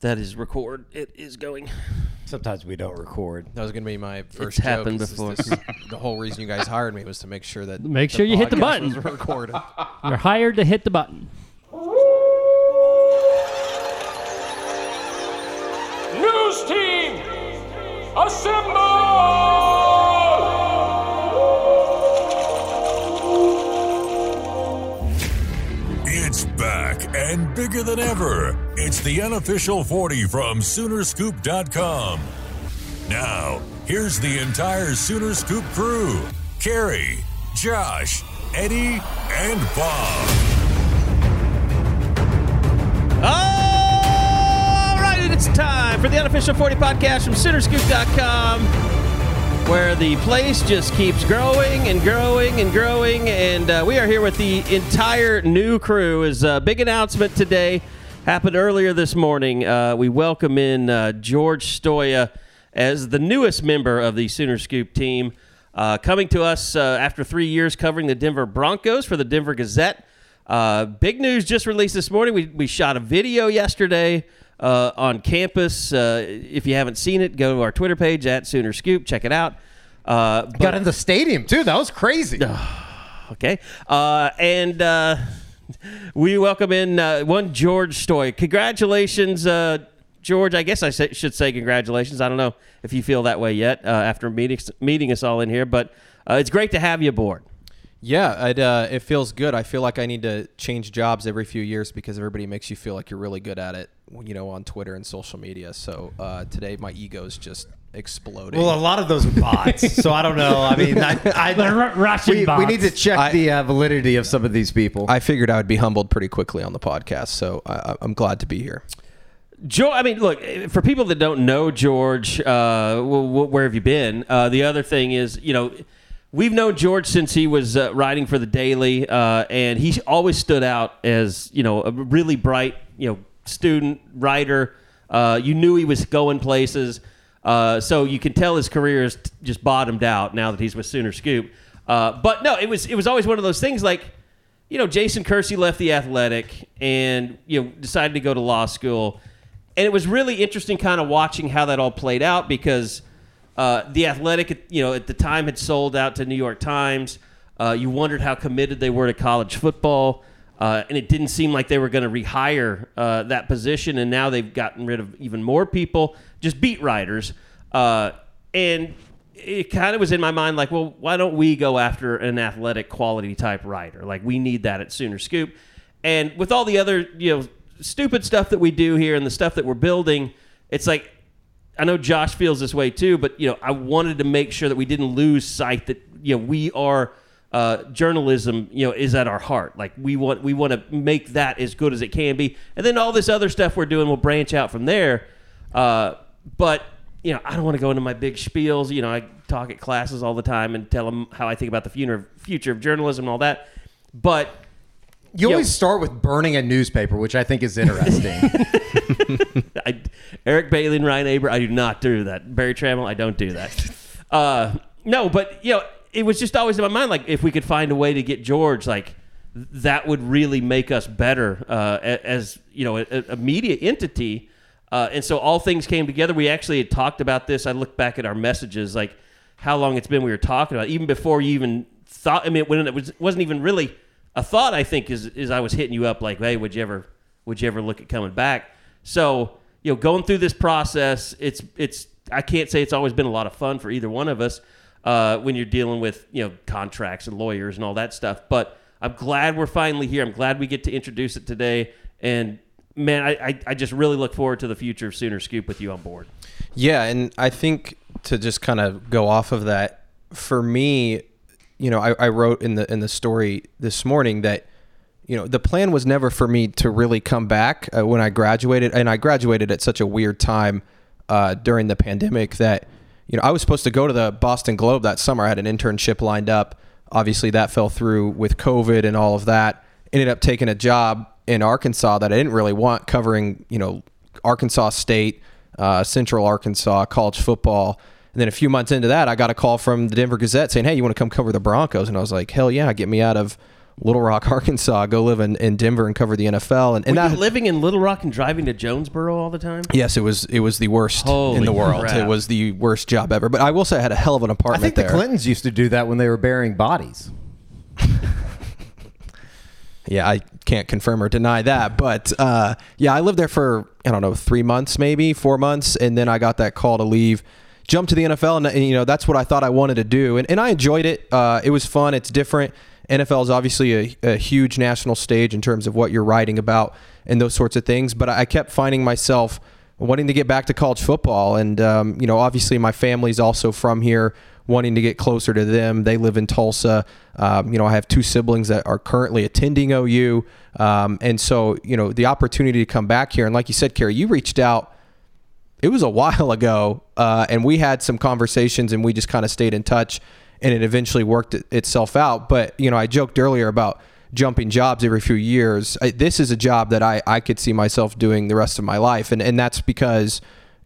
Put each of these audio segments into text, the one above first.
That is record. It is going. Sometimes we don't record. That was going to be my first It's joke. happened is- before. this is- the whole reason you guys hired me was to make sure that Make sure you hit the podcast button. was recorded. You're hired to hit the button. News team, assemble! And bigger than ever. It's the unofficial 40 from Soonerscoop.com. Now, here's the entire Sooner Scoop crew Carey, Josh, Eddie, and Bob. All right, it's time for the unofficial 40 podcast from Soonerscoop.com, where the place just keeps growing and growing and growing. And uh, we are here with the entire new crew. Is a big announcement today. Happened earlier this morning. Uh, we welcome in uh, George Stoia as the newest member of the Sooner Scoop team. Uh, coming to us uh, after three years covering the Denver Broncos for the Denver Gazette. Uh, big news just released this morning. We, we shot a video yesterday uh, on campus. Uh, if you haven't seen it, go to our Twitter page at Sooner Scoop. Check it out. Uh, but- Got in the stadium too. That was crazy. Okay. Uh, and uh, we welcome in uh, one George Stoia. Congratulations, uh, George. I guess I say, should say congratulations. I don't know if you feel that way yet uh, after meeting, meeting us all in here, but uh, it's great to have you aboard. Yeah, it, uh, it feels good. I feel like I need to change jobs every few years because everybody makes you feel like you're really good at it, you know, on Twitter and social media. So uh, today my ego's just exploding. Well, a lot of those are bots, so I don't know. I mean, I, I, Russian we, we need to check I- the uh, validity of some of these people. I figured I would be humbled pretty quickly on the podcast, so I, I'm glad to be here. George, I mean, look, for people that don't know George, uh, wh- wh- where have you been? Uh, the other thing is, you know, we've known George since he was uh, writing for the Daily, uh, and he always stood out as, you know, a really bright, you know, student writer. Uh, you knew he was going places. Uh, so you can tell his career is t- just bottomed out now that he's with Sooner Scoop. Uh, but no, it was it was always one of those things like, you know, Jason Kersey left the Athletic and you know decided to go to law school, and it was really interesting kind of watching how that all played out because uh, the Athletic, you know, at the time had sold out to New York Times. Uh, you wondered how committed they were to college football, uh, and it didn't seem like they were going to rehire uh, that position. And now they've gotten rid of even more people, just beat writers, uh, and it kind of was in my mind like, well, why don't we go after an athletic quality type writer? Like we need that at Sooner Scoop. And with all the other, you know, stupid stuff that we do here and the stuff that we're building, it's like I know Josh feels this way too, but you know, I wanted to make sure that we didn't lose sight that you know we are uh, journalism. You know, is at our heart. Like we want we want to make that as good as it can be, and then all this other stuff we're doing will branch out from there. Uh, but you know, I don't want to go into my big spiels. You know, I talk at classes all the time and tell them how I think about the future future of journalism and all that. But you Yo. always start with burning a newspaper, which I think is interesting. I, Eric Bailey and Ryan Aber, I do not do that. Berry Tramel, I don't do that. Uh, no, but you know, it was just always in my mind, like if we could find a way to get George, like that would really make us better uh, as you know a, a media entity. Uh, and so all things came together. We actually had talked about this. I looked back at our messages, like how long it's been we were talking about, it, even before you even thought. I mean, when it was wasn't even really a thought. I think is is I was hitting you up like, hey, would you ever would you ever look at coming back? So you know, going through this process, it's it's I can't say it's always been a lot of fun for either one of us uh, when you're dealing with you know contracts and lawyers and all that stuff. But I'm glad we're finally here. I'm glad we get to introduce it today. And man, I, I, I just really look forward to the future of Sooner Scoop with you on board. Yeah, and I think to just kind of go off of that, for me, you know, I, I wrote in the in the story this morning that you know the plan was never for me to really come back uh, when I graduated, and I graduated at such a weird time uh, during the pandemic that you know I was supposed to go to the Boston Globe that summer. I had an internship lined up. Obviously, that fell through with COVID and all of that. Ended up taking a job in Arkansas that I didn't really want, covering you know Arkansas State, uh, Central Arkansas college football. And then a few months into that, I got a call from the Denver Gazette saying, "Hey, you want to come cover the Broncos?" And I was like, "Hell yeah, get me out of Little Rock, Arkansas, go live in, in Denver and cover the NFL. And, and Were you that, living in Little Rock and driving to Jonesboro all the time? yes, it was it was the worst Holy in the world. crap. It was the worst job ever. But I will say I had a hell of an apartment. I apartment think the. Clintons used to do that when they were burying bodies. Yeah, I can't confirm or deny that. But uh, yeah, I lived there for, I don't know, three months, maybe four months. And then I got that call to leave, jump to the NFL. And, and, you know, that's what I thought I wanted to do. And, and I enjoyed it. Uh, it was fun. It's different. NFL is obviously a, a huge national stage in terms of what you're writing about and those sorts of things. But I kept finding myself wanting to get back to college football. And, um, you know, obviously my family's also from here, wanting to get closer to them. They live in Tulsa. Um, you know, I have two siblings that are currently attending OU. Um, and so, you know, the opportunity to come back here. And like you said, Carey, you reached out it was a while ago, uh, and we had some conversations, and we just kind of stayed in touch, and it eventually worked itself out. But you know, I joked earlier about jumping jobs every few years. I, this is a job that I, I could see myself doing the rest of my life, and and that's because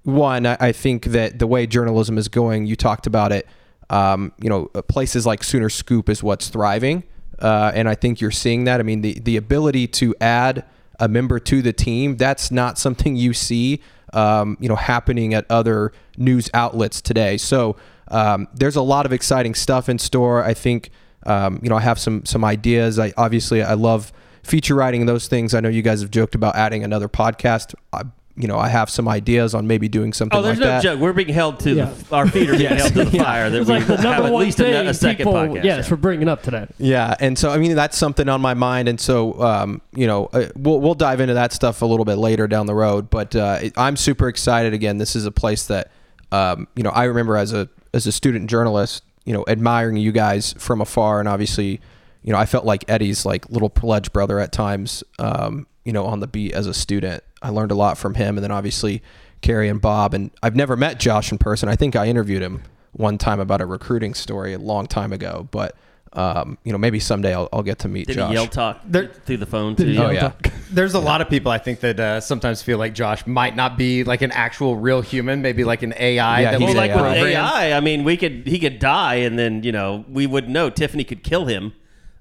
one, I, I think that the way journalism is going, you talked about it. Um, you know, places like Sooner Scoop is what's thriving, uh, and I think you're seeing that. I mean, the the ability to add a member to the team that's not something you see um, you know happening at other news outlets today. So um, there's a lot of exciting stuff in store. I think um, you know i have some some ideas. I obviously i love feature writing those things. I know you guys have joked about adding another podcast. I, you know i have some ideas on maybe doing something Oh, there's like no that joke. We're being held to Yeah. the our feet are being held to the fire. That It's we like the have number at one least a, thing a second people, podcast. yes, for bringing up today. Yeah, and so I mean that's something on my mind, and so um, you know uh, we'll we'll dive into that stuff a little bit later down the road. But uh, it- I'm super excited. Again, this is a place that um, you know I remember as a as a student journalist, you know, admiring you guys from afar, and obviously, you know, I felt like Eddie's like little pledge brother at times. Um, you know, on the beat as a student, I learned a lot from him, and then obviously Carey and Bob, and I've never met Josh in person. I think I interviewed him one time about a recruiting story a long time ago, but. Um, you know, maybe someday I'll, I'll get to meet Did Josh. he yell talk There- through the phone too? Oh yeah. talk? There's a lot of people I think that uh, sometimes feel like Josh might not be like an actual real human, maybe like an AI. Yeah, that he's was Well, AI. like with. AI, I mean, we could he could die, and then you know we wouldn't know. Tiffany could kill him,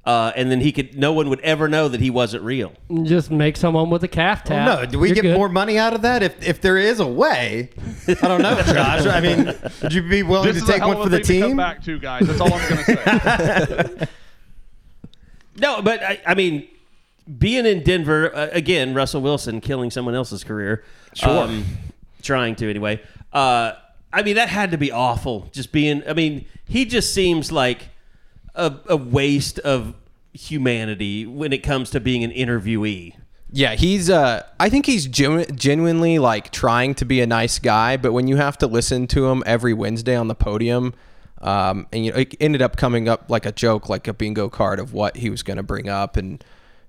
uh, and then he could. No one would ever know that he wasn't real. Just make someone with a calf Well, tap. no, do we You're get good. more money out of that if, if there is a way? I don't know, Josh. I mean, would you be willing This to take one for the team? to come back to, guys. That's all I'm going to say. No, but I, I mean, being in Denver uh, again, Russell Wilson killing someone else's career. Sure, trying to anyway. Uh, I mean, that had to be awful. Just being. I mean, he just seems like a, a waste of humanity when it comes to being an interviewee. Yeah, he's. Uh, I think he's genu- genuinely like trying to be a nice guy, but when you have to listen to him every Wednesday on the podium, um, and you know, it ended up coming up like a joke, like a bingo card of what he was going to bring up, and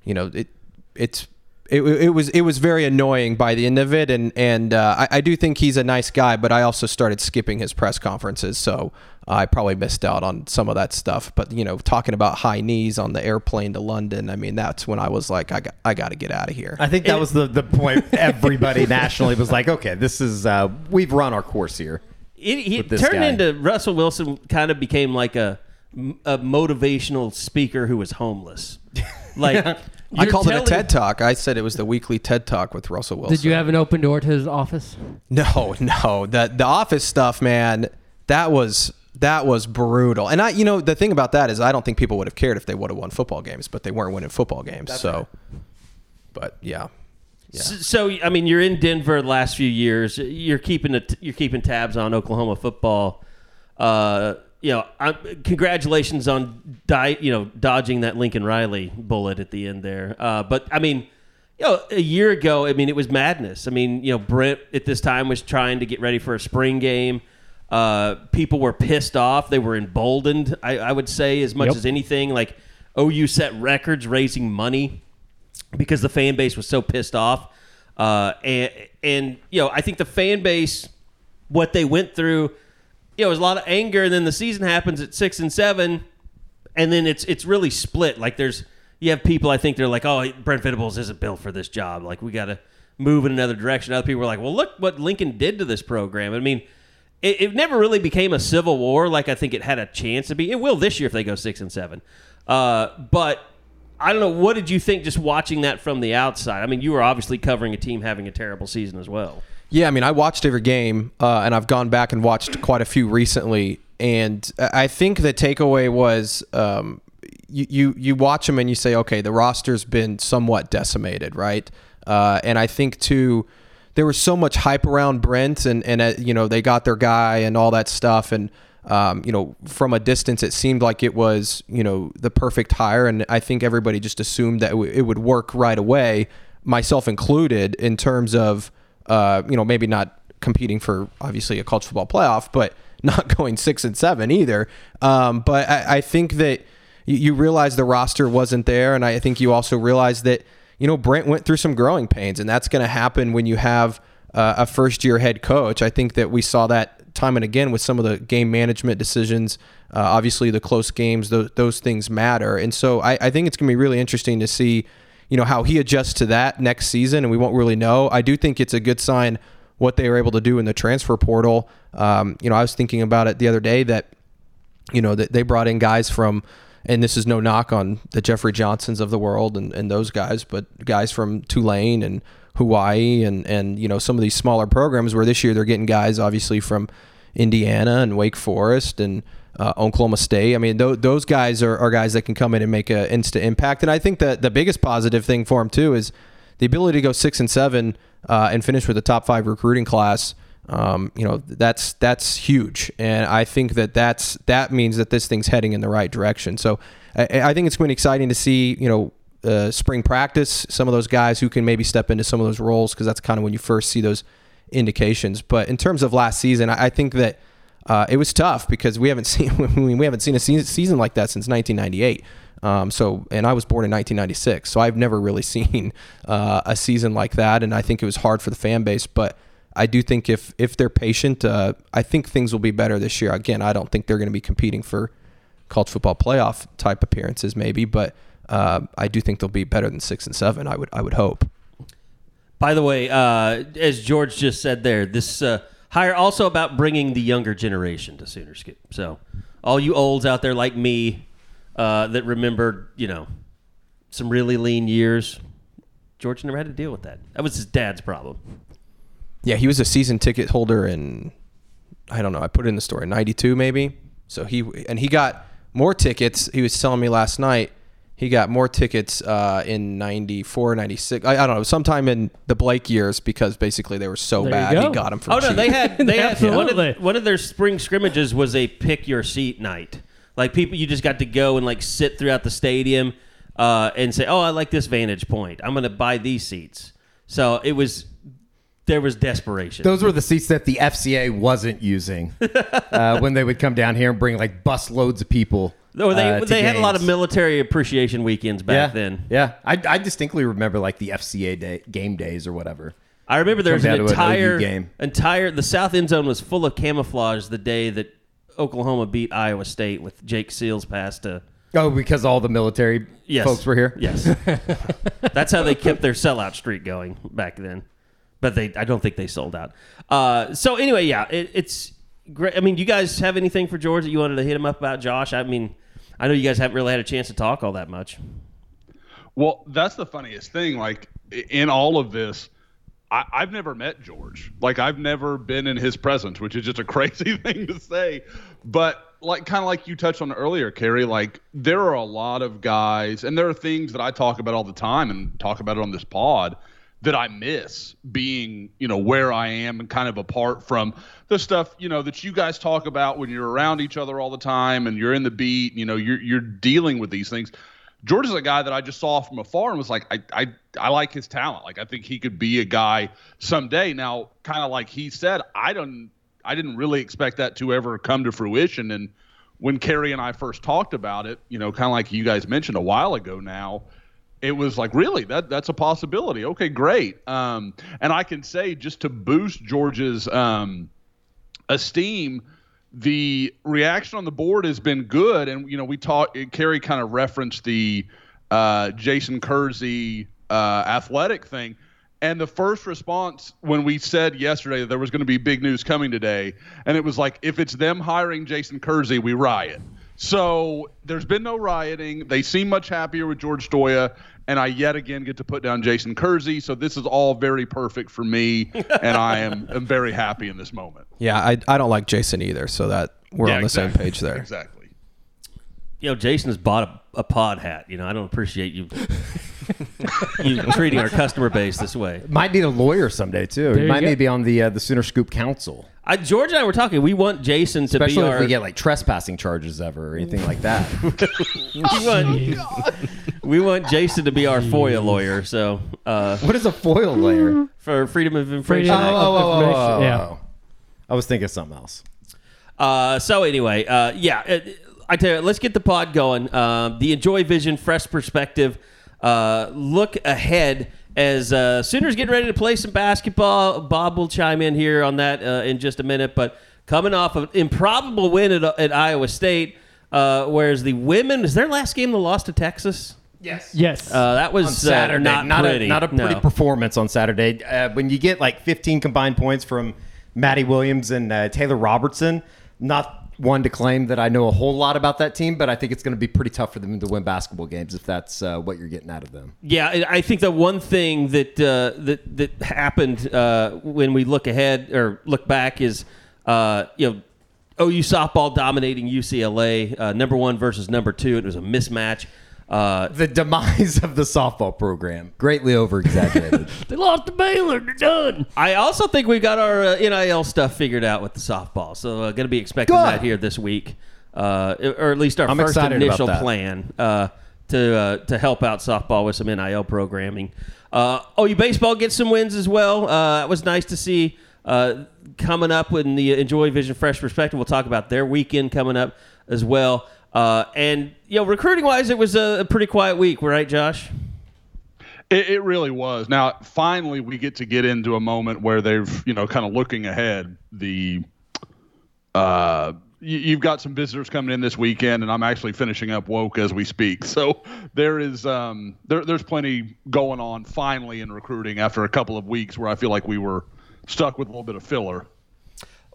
you know, it it's. It, it was it was very annoying by the end of it, and and uh, I, I do think he's a nice guy, but I also started skipping his press conferences, so I probably missed out on some of that stuff. But you know, talking about high knees on the airplane to London, I mean, that's when I was like, I got I got to get out of here. I think that was the, the point. Everybody nationally was like, okay, this is, uh, we've run our course here. It, he turned guy. into Russell Wilson. Kind of became like a a motivational speaker who was homeless. Like I you're called it a TED Talk. I said it was the weekly TED Talk with Russell Wilson. Did you have an open door to his office? No, no. The the office stuff, man. That was that was brutal. And I, you know, the thing about that is, I don't think people would have cared if they would have won football games, but they weren't winning football games. so, but yeah, S- So I mean, you're in Denver the last few years. You're keeping a t- you're keeping tabs on Oklahoma football. Uh, you know, i congratulations on di- you know dodging that Lincoln Riley bullet at the end there. Uh, but I mean, you know, a year ago, I mean, it was madness. I mean, you know, Brent at this time was trying to get ready for a spring game. Uh, people were pissed off. They were emboldened. I, I would say as much Yep. as anything. Like OU set records raising money because the fan base was so pissed off. Uh, and and you know, I think the fan base, what they went through, you know, was a lot of anger. And then the season happens at six and seven, and then it's it's really split. Like there's you have people I think they're like, oh, Brent Venables isn't built for this job. Like we got to move in another direction. Other people were like, well, look what Lincoln did to this program. I mean. It, it never really became a civil war like I think it had a chance to be. It will this year if they go six and seven. Uh, but I don't know. What did you think just watching that from the outside? I mean, you were obviously covering a team having a terrible season as well. Yeah, I mean, I watched every game, uh, and I've gone back and watched quite a few recently. And I think the takeaway was um, you, you you watch them and you say, okay, the roster's been somewhat decimated, right? Uh, and I think too, there was so much hype around Brent, and and uh, you know they got their guy and all that stuff, and um, you know from a distance it seemed like it was you know the perfect hire, and I think everybody just assumed that it, it would work right away, myself included, in terms of uh, you know maybe not competing for obviously a college football playoff, but not going six and seven either. Um, but I, I think that you, you realize the roster wasn't there, and I think you also realize that you know Brent went through some growing pains, and that's going to happen when you have uh, a first year head coach. I think that we saw that time and again with some of the game management decisions. Uh, obviously, the close games, those, those things matter, and so I, I think it's going to be really interesting to see, you know, how he adjusts to that next season, and we won't really know. I do think it's a good sign what they were able to do in the transfer portal. Um, you know, I was thinking about it the other day that, you know, that they brought in guys from, and this is no knock on the Jeffery Johnsons of the world and, and those guys, but guys from Tulane and Hawaii and, and, you know, some of these smaller programs where this year they're getting guys obviously from Indiana and Wake Forest and uh, Oklahoma State. I mean, th- those guys are, are guys that can come in and make an instant impact. And I think that the biggest positive thing for him too is the ability to go six and seven uh, and finish with a top five recruiting class. Um, you know that's that's huge, and I think that that's that means that this thing's heading in the right direction. So I, I think it's going to be exciting to see you know uh, spring practice some of those guys who can maybe step into some of those roles because that's kind of when you first see those indications. But in terms of last season, I, I think that uh, it was tough because we haven't seen we haven't seen a season, like that since 1998. Um, so, and I was born in 1996, so I've never really seen uh, a season like that, and I think it was hard for the fan base. But I do think if if they're patient, uh, I think things will be better this year. Again, I don't think they're going to be competing for college football playoff type appearances, maybe, but uh, I do think they'll be better than six and seven. I would I would hope. By the way, uh, as George just said there, this hire also about bringing the younger generation to Sooner Scoop. So, all you olds out there like me uh, that remembered, you know, some really lean years, George never had to deal with that. That was his dad's problem. Yeah, he was a season ticket holder in I don't know. I put it in the story '92 maybe. So he and he got more tickets. He was telling me last night he got more tickets uh, in 94, 96. I, I don't know, sometime in the Blake years because basically they were so There you bad. He got them for Oh no, they had they had one of, Absolutely. one of their spring scrimmages was a pick your seat night. Like people, you just got to go and like sit throughout the stadium uh, and say, "Oh, I like this vantage point. I'm going to buy these seats." So it was there was desperation. Those were the seats that the FCA wasn't using uh, when they would come down here and bring like bus loads of people. Or they uh, they had a lot of military appreciation weekends back yeah, then. Yeah, I, I distinctly remember like the FCA day, game days or whatever. I remember there was an an entire game. entire the south end zone was full of camouflage the day that Oklahoma beat Iowa State with Jake Seals pass to Oh, because all the military yes. folks were here. Yes, that's how they kept their sellout streak going back then. But they, I don't think they sold out. Uh, so anyway, yeah, it, it's great. I mean, you guys have anything for George that you wanted to hit him up about, Josh? I mean, I know you guys haven't really had a chance to talk all that much. Well, that's the funniest thing. Like in all of this, I, I've never met George. Like I've never been in his presence, which is just a crazy thing to say. But like kind of like you touched on earlier, Carey, like there are a lot of guys, and there are things that I talk about all the time and talk about it on this pod that I miss being, you know, where I am and kind of apart from the stuff, you know, that you guys talk about when you're around each other all the time and you're in the beat, you know, you're you're dealing with these things. George is a guy that I just saw from afar and was like, I, I, I like his talent. Like, I think he could be a guy someday. Now, kind of like he said, I don't, I didn't really expect that to ever come to fruition. And when Carey and I first talked about it, you know, kind of like you guys mentioned a while ago now, it was like, really, that that's a possibility. Okay, great. Um, and I can say just to boost George's um, esteem the reaction on the board has been good and you know we talked Carey kind of referenced the uh, Jason Kersey uh, athletic thing and the first response when we said yesterday that there was going to be big news coming today and it was like if it's them hiring Jason Kersey we riot So there's been no rioting. They seem much happier with George Stoia, and I yet again get to put down Jason Kersey. So this is all very perfect for me, and I am, am very happy in this moment. Yeah, I, I don't like Jason either, so that we're Yeah, on the same page there. Exactly. You know, Jason has bought a, a pod hat. You know, I don't appreciate you you treating our customer base this way. Might need a lawyer someday too. There you might go. need to be on the uh, the Sooner Scoop Council, I, George and I were talking. We want Jason to be our. especially be if our. we get like trespassing charges ever or anything like that. we, want, we want Jason to be our FOIA lawyer. So uh, what is a FOIA layer? for Freedom of Information. Freedom Act. of- Oh, oh, oh, oh, yeah. I was thinking of something else. Uh, so anyway, uh, yeah, it, I tell you, let's get the pod going. Uh, the NJOY Vision, fresh perspective. Uh, look ahead as uh, Sooners getting ready to play some basketball. Bob will chime in here on that uh, in just a minute. But coming off an improbable win at, at Iowa State, uh, whereas the women is their last game the loss to Texas. Yes. Yes. Uh, that was on Saturday. uh, not, not pretty. a not a pretty No. performance on Saturday. Uh, when you get like 15 combined points from Madi Williams and uh, Taylor Robertson, not one to claim that I know a whole lot about that team, but I think it's going to be pretty tough for them to win basketball games if that's uh, what you're getting out of them. Yeah, I think the one thing that uh, that that happened uh, when we look ahead or look back is uh, you know OU softball dominating UCLA uh, number one versus number two. It was a mismatch. Uh, The demise of the softball program greatly over exaggerated. they lost to Baylor. They're done. I also think we've got our uh, NIL stuff figured out with the softball, so uh, going to be expecting Good. that here this week, uh, or at least our I'm first initial plan uh, to uh, to help out softball with some NIL programming. Uh, OU baseball gets some wins as well. Uh, it was nice to see uh, coming up in the NJOY Vision Fresh Perspective. We'll talk about their weekend coming up as well. Uh, and you know, recruiting wise, it was a, a pretty quiet week, right, Josh? It, it really was. Now, finally, we get to get into a moment where they've, you know, kind of looking ahead. The uh, you, you've got some visitors coming in this weekend, and I'm actually finishing up woke as we speak. So there is um, there, there's plenty going on finally in recruiting after a couple of weeks where I feel like we were stuck with a little bit of filler.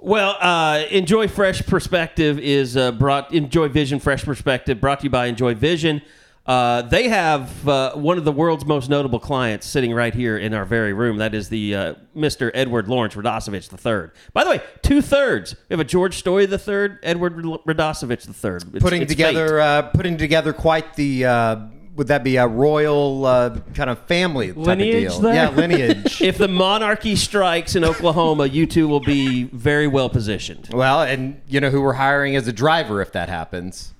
Well, uh, Enjoy Fresh Perspective is uh, brought. NJOY Vision Fresh Perspective brought to you by NJOY Vision. Uh, they have uh, one of the world's most notable clients sitting right here in our very room. That is the uh, Mr. Edward Lawrence Radosevich III. By the way, two thirds. We have a George Stoia III, Edward Radosevich III. It's- putting it's together uh, putting together quite the uh, would that be a royal uh, kind of family type Lineage of deal? Yeah, lineage. If the monarchy strikes in Oklahoma, you two will be very well positioned. well, and you know who we're hiring as a driver if that happens?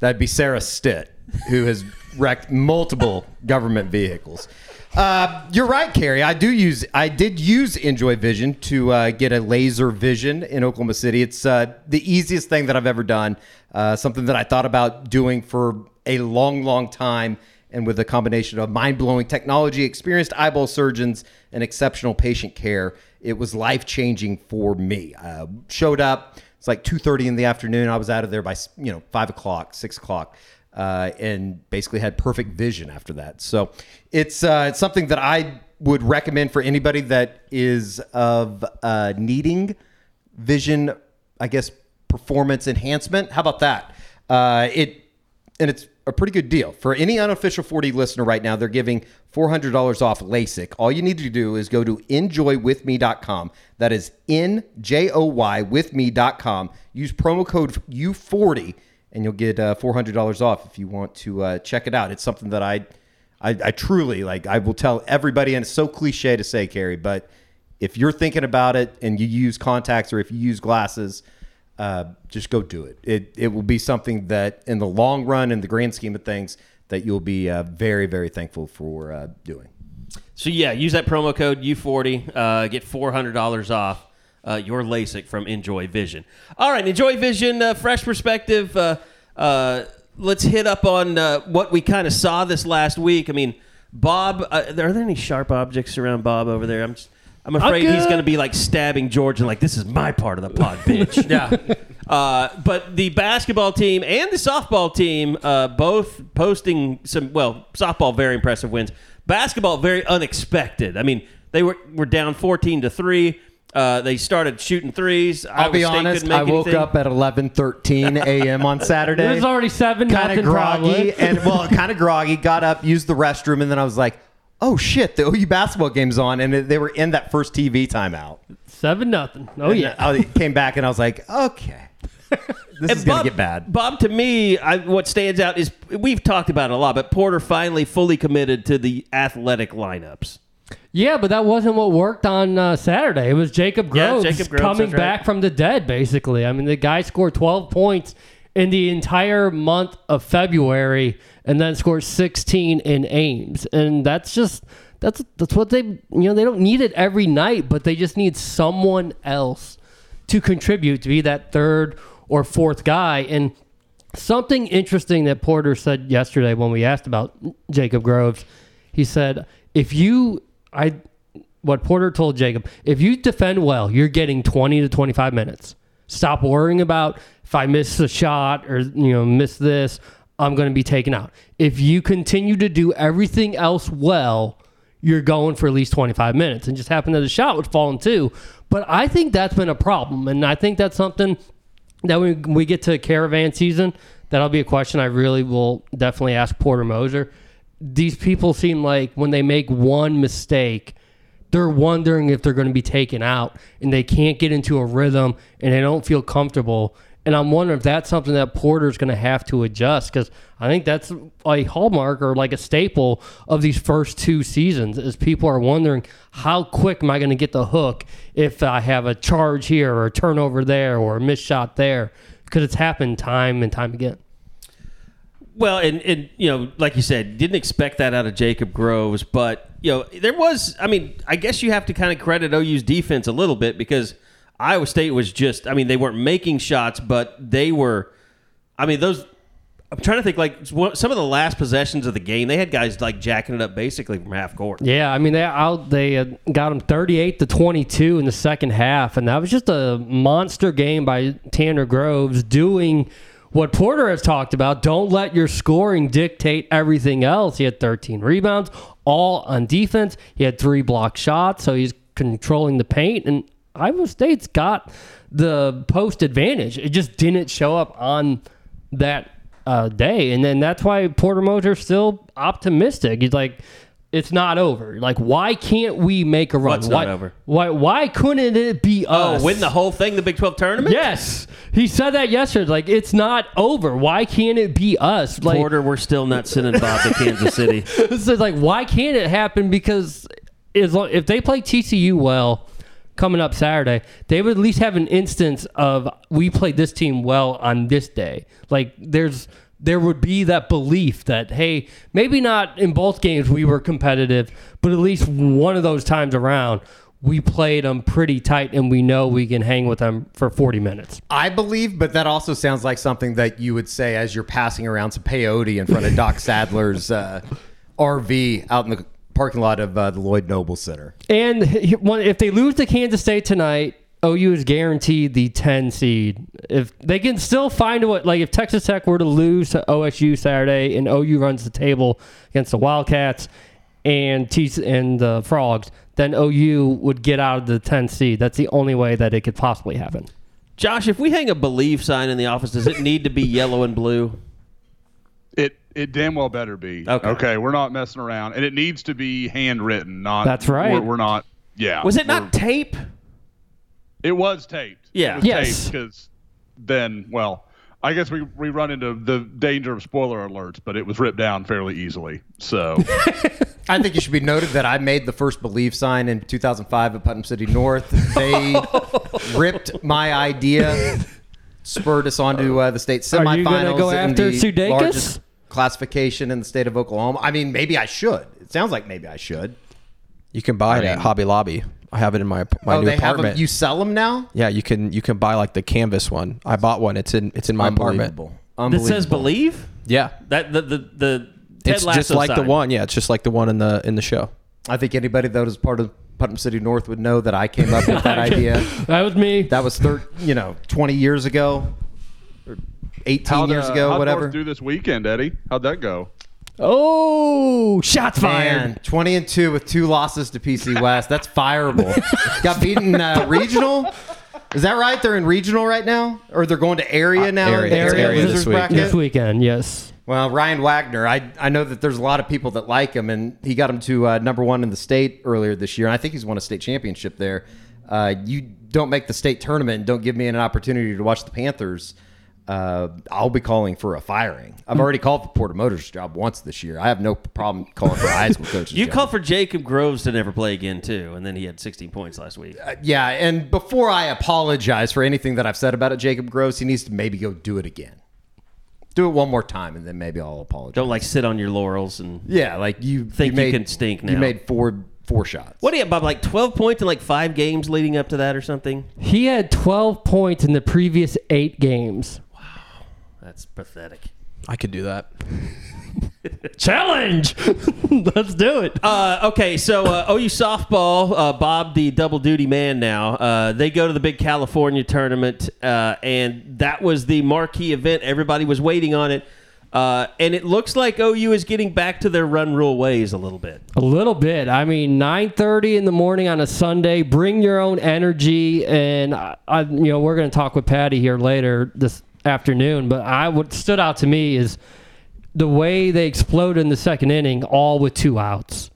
That'd be Sarah Stitt, who has wrecked multiple government vehicles. Uh, you're right, Carey. I do use. I did use NJOY Vision to uh, get a laser vision in Oklahoma City. It's uh, the easiest thing that I've ever done. Uh, something that I thought about doing for a long, long time, and with a combination of mind blowing technology, experienced eyeball surgeons, and exceptional patient care, it was life changing for me. Uh, showed up. It's like two thirty in the afternoon. I was out of there by you know five o'clock, six o'clock uh, and basically had perfect vision after that. So it's uh, it's something that I would recommend for anybody that is of uh, needing vision, I guess, performance enhancement. How about that? Uh, it and it's a pretty good deal for any unofficial 40 listener right now. They're giving $400 off LASIK. All you need to do is go to njoywithme.com. That is N J O Y with me.com. Use promo code U40 and you'll get uh, $400 off if you want to uh, check it out. It's something that I, I, I truly like. I will tell everybody, and it's so cliche to say, Carey, but if you're thinking about it and you use contacts or if you use glasses, uh, just go do it. It it will be something that, in the long run, in the grand scheme of things, that you'll be uh, very very thankful for uh, doing. So yeah, use that promo code U40. Uh, get four hundred dollars off uh, your LASIK from NJOY Vision. All right, NJOY Vision, uh, fresh perspective. Uh, uh, let's hit up on uh, what we kind of saw this last week. I mean, Bob, uh, are there any sharp objects around Bob over there? I'm just, I'm afraid he's going to be like stabbing George and like this is my part of the pod, bitch. Yeah, Uh, but the basketball team and the softball team uh, both posting some, well, softball very impressive wins. Basketball very unexpected. I mean, they were were down fourteen to three. Uh, they started shooting threes. I'll Iowa be State honest. make I woke anything. up at 11:13 a.m. on Saturday. It was already seven kind of groggy and well, kind of groggy. Got up, used the restroom, and then I was like, "Oh shit, the OU basketball game's on!" And it- they were in that first TV timeout. Seven nothing. Oh And yeah. I came back and I was like, "Okay, this is And gonna get bad." Bob, to me, I, what stands out is we've talked about it a lot, but Porter finally fully committed to the athletic lineups. Yeah, but that wasn't what worked on uh, Saturday. It was Jacob Yeah, Groves, Jacob Groves, coming right. back from the dead, basically. I mean, the guy scored 12 points in the entire month of February and then scored 16 in Ames. And that's just that's that's what they you know, they don't need it every night, but they just need someone else to contribute to be that third or fourth guy. And something interesting that Porter said yesterday when we asked about Jacob Groves, he said, if you, I, what Porter told Jacob, if you defend well, you're getting 20 to 25 minutes. Stop worrying about if I miss a shot or, you know, miss this, I'm going to be taken out. If you continue to do everything else well, you're going for at least 25 minutes. And just happened that the shot was falling too. But I think that's been a problem. And I think that's something that when we get to caravan season, that'll be a question I really will definitely ask Porter Moser. These people seem like when they make one mistake, they're wondering if they're going to be taken out and they can't get into a rhythm and they don't feel comfortable. And I'm wondering if that's something that Porter's going to have to adjust because I think that's a hallmark or like a staple of these first two seasons is people are wondering how quick am I going to get the hook if I have a charge here or a turnover there or a missed shot there because it's happened time and time again. Well, and, and you know, like you said, didn't expect that out of Jacob Groves, but you know, there was. I mean, I guess you have to kind of credit OU's defense a little bit because Iowa State was just. I mean, they weren't making shots, but they were. I mean, those. I'm trying to think like some of the last possessions of the game. They had guys like jacking it up basically from half court. Yeah, I mean they out they got them 38 to 22 in the second half, and that was just a monster game by Tanner Groves doing what Porter has talked about. Don't let your scoring dictate everything else. He had 13 rebounds, all on defense. He had three block shots, so he's controlling the paint. And Iowa State's got the post advantage. It just didn't show up on that uh, day, and then that's why Porter Moser's still optimistic. He's like, it's not over. Like, why can't we make a run? What's why, not over? Why? Why couldn't it be oh, us? Oh, win the whole thing, the Big 12 tournament. Yes, he said that yesterday. Like, it's not over. Why can't it be us? Like, Porter, we're still not sending Bob to Kansas City. this is like, why can't it happen? Because as long, if they play TCU well coming up Saturday, they would at least have an instance of we played this team well on this day. Like there's there would be that belief that hey, maybe not in both games we were competitive, but at least one of those times around we played them pretty tight and we know we can hang with them for 40 minutes. I believe, but that also sounds like something that you would say as you're passing around some peyote in front of Doc Sadler's uh, RV out in the parking lot of uh, the Lloyd Noble Center. And if they lose to Kansas State tonight, OU is guaranteed the 10 seed. If they can still find a way, like if Texas Tech were to lose to OSU Saturday and OU runs the table against the Wildcats and T and the Frogs, then OU would get out of the 10 seed. That's the only way that it could possibly happen. Josh, if we hang a believe sign in the office, does it need to be yellow and blue? It it damn well better be. Okay. Okay. We're not messing around, and it needs to be handwritten. Not. That's right. We're, we're not. Yeah. Was it not tape? It was taped. Yeah. It was Yes. taped because then, well, I guess we we run into the danger of spoiler alerts, but it was ripped down fairly easily. So I think it should be noted that I made the first Believe sign in 2005 at Putnam City North. They ripped my idea, spurred us onto uh, the state Are semifinals. you gonna go in after the Sudeikis? largest classification in the state of Oklahoma. I mean, maybe I should. It sounds like maybe I should. You can buy it I at Hobby Lobby. I have it in my my oh, new they have apartment. them. You sell them now? yeah, you can you can buy like the canvas one. I bought one. It's in it's in my apartment. Unbelievable. That Unbelievable. says believe? Yeah, That the the, the Ted it's Lasso just like the one. Yeah, it's just like the one in the in the show. I think anybody that was part of Putnam City North would know that I came up with that idea. That was me. That was thir- you know, 20 years ago or 18 how'd, years uh, ago, how'd whatever. North do this weekend, Eddie? How'd that go? Oh, shots fired. Man, 20 and 2 with two losses to PC West. That's fireable. Got beaten uh, regional. Is that right? They're in regional right now? Or they're going to area now? area. It's area losers this week. bracket? This weekend, yes. Well, Ryan Wagner, I, I know that there's a lot of people that like him, and he got him to uh, number one in the state earlier this year. And I think he's won a state championship there. Uh, you don't make the state tournament and don't give me an opportunity to watch the Panthers. Uh, I'll be calling for a firing. I've already called for Porter Moser's job once this year. I have no problem calling for a high school coach's You job. called for Jacob Groves to never play again too, and then he had 16 points last week. Yeah, and before I apologize for anything that I've said about it, Jacob Groves, he needs to maybe go do it again. Do it one more time, and then maybe I'll apologize. Don't like sit on your laurels and. Yeah, like you Think you you can stink You now. made four four shots. What do you have, Bob? Like 12 points in like five games leading up to that or something? He had 12 points in the previous eight games. That's pathetic. I could do that. Challenge! Let's do it. Uh, okay, so uh, OU softball, uh, Bob, the double duty man now, uh, they go to the big California tournament, uh, and that was the marquee event. Everybody was waiting on it. Uh, and it looks like OU is getting back to their run rule ways a little bit. A little bit. I mean, 9:30 in the morning on a Sunday. Bring your own energy, and I, I you know, we're going to talk with Patty here later this afternoon. But I what stood out to me is the way they exploded in the second inning, all with two outs.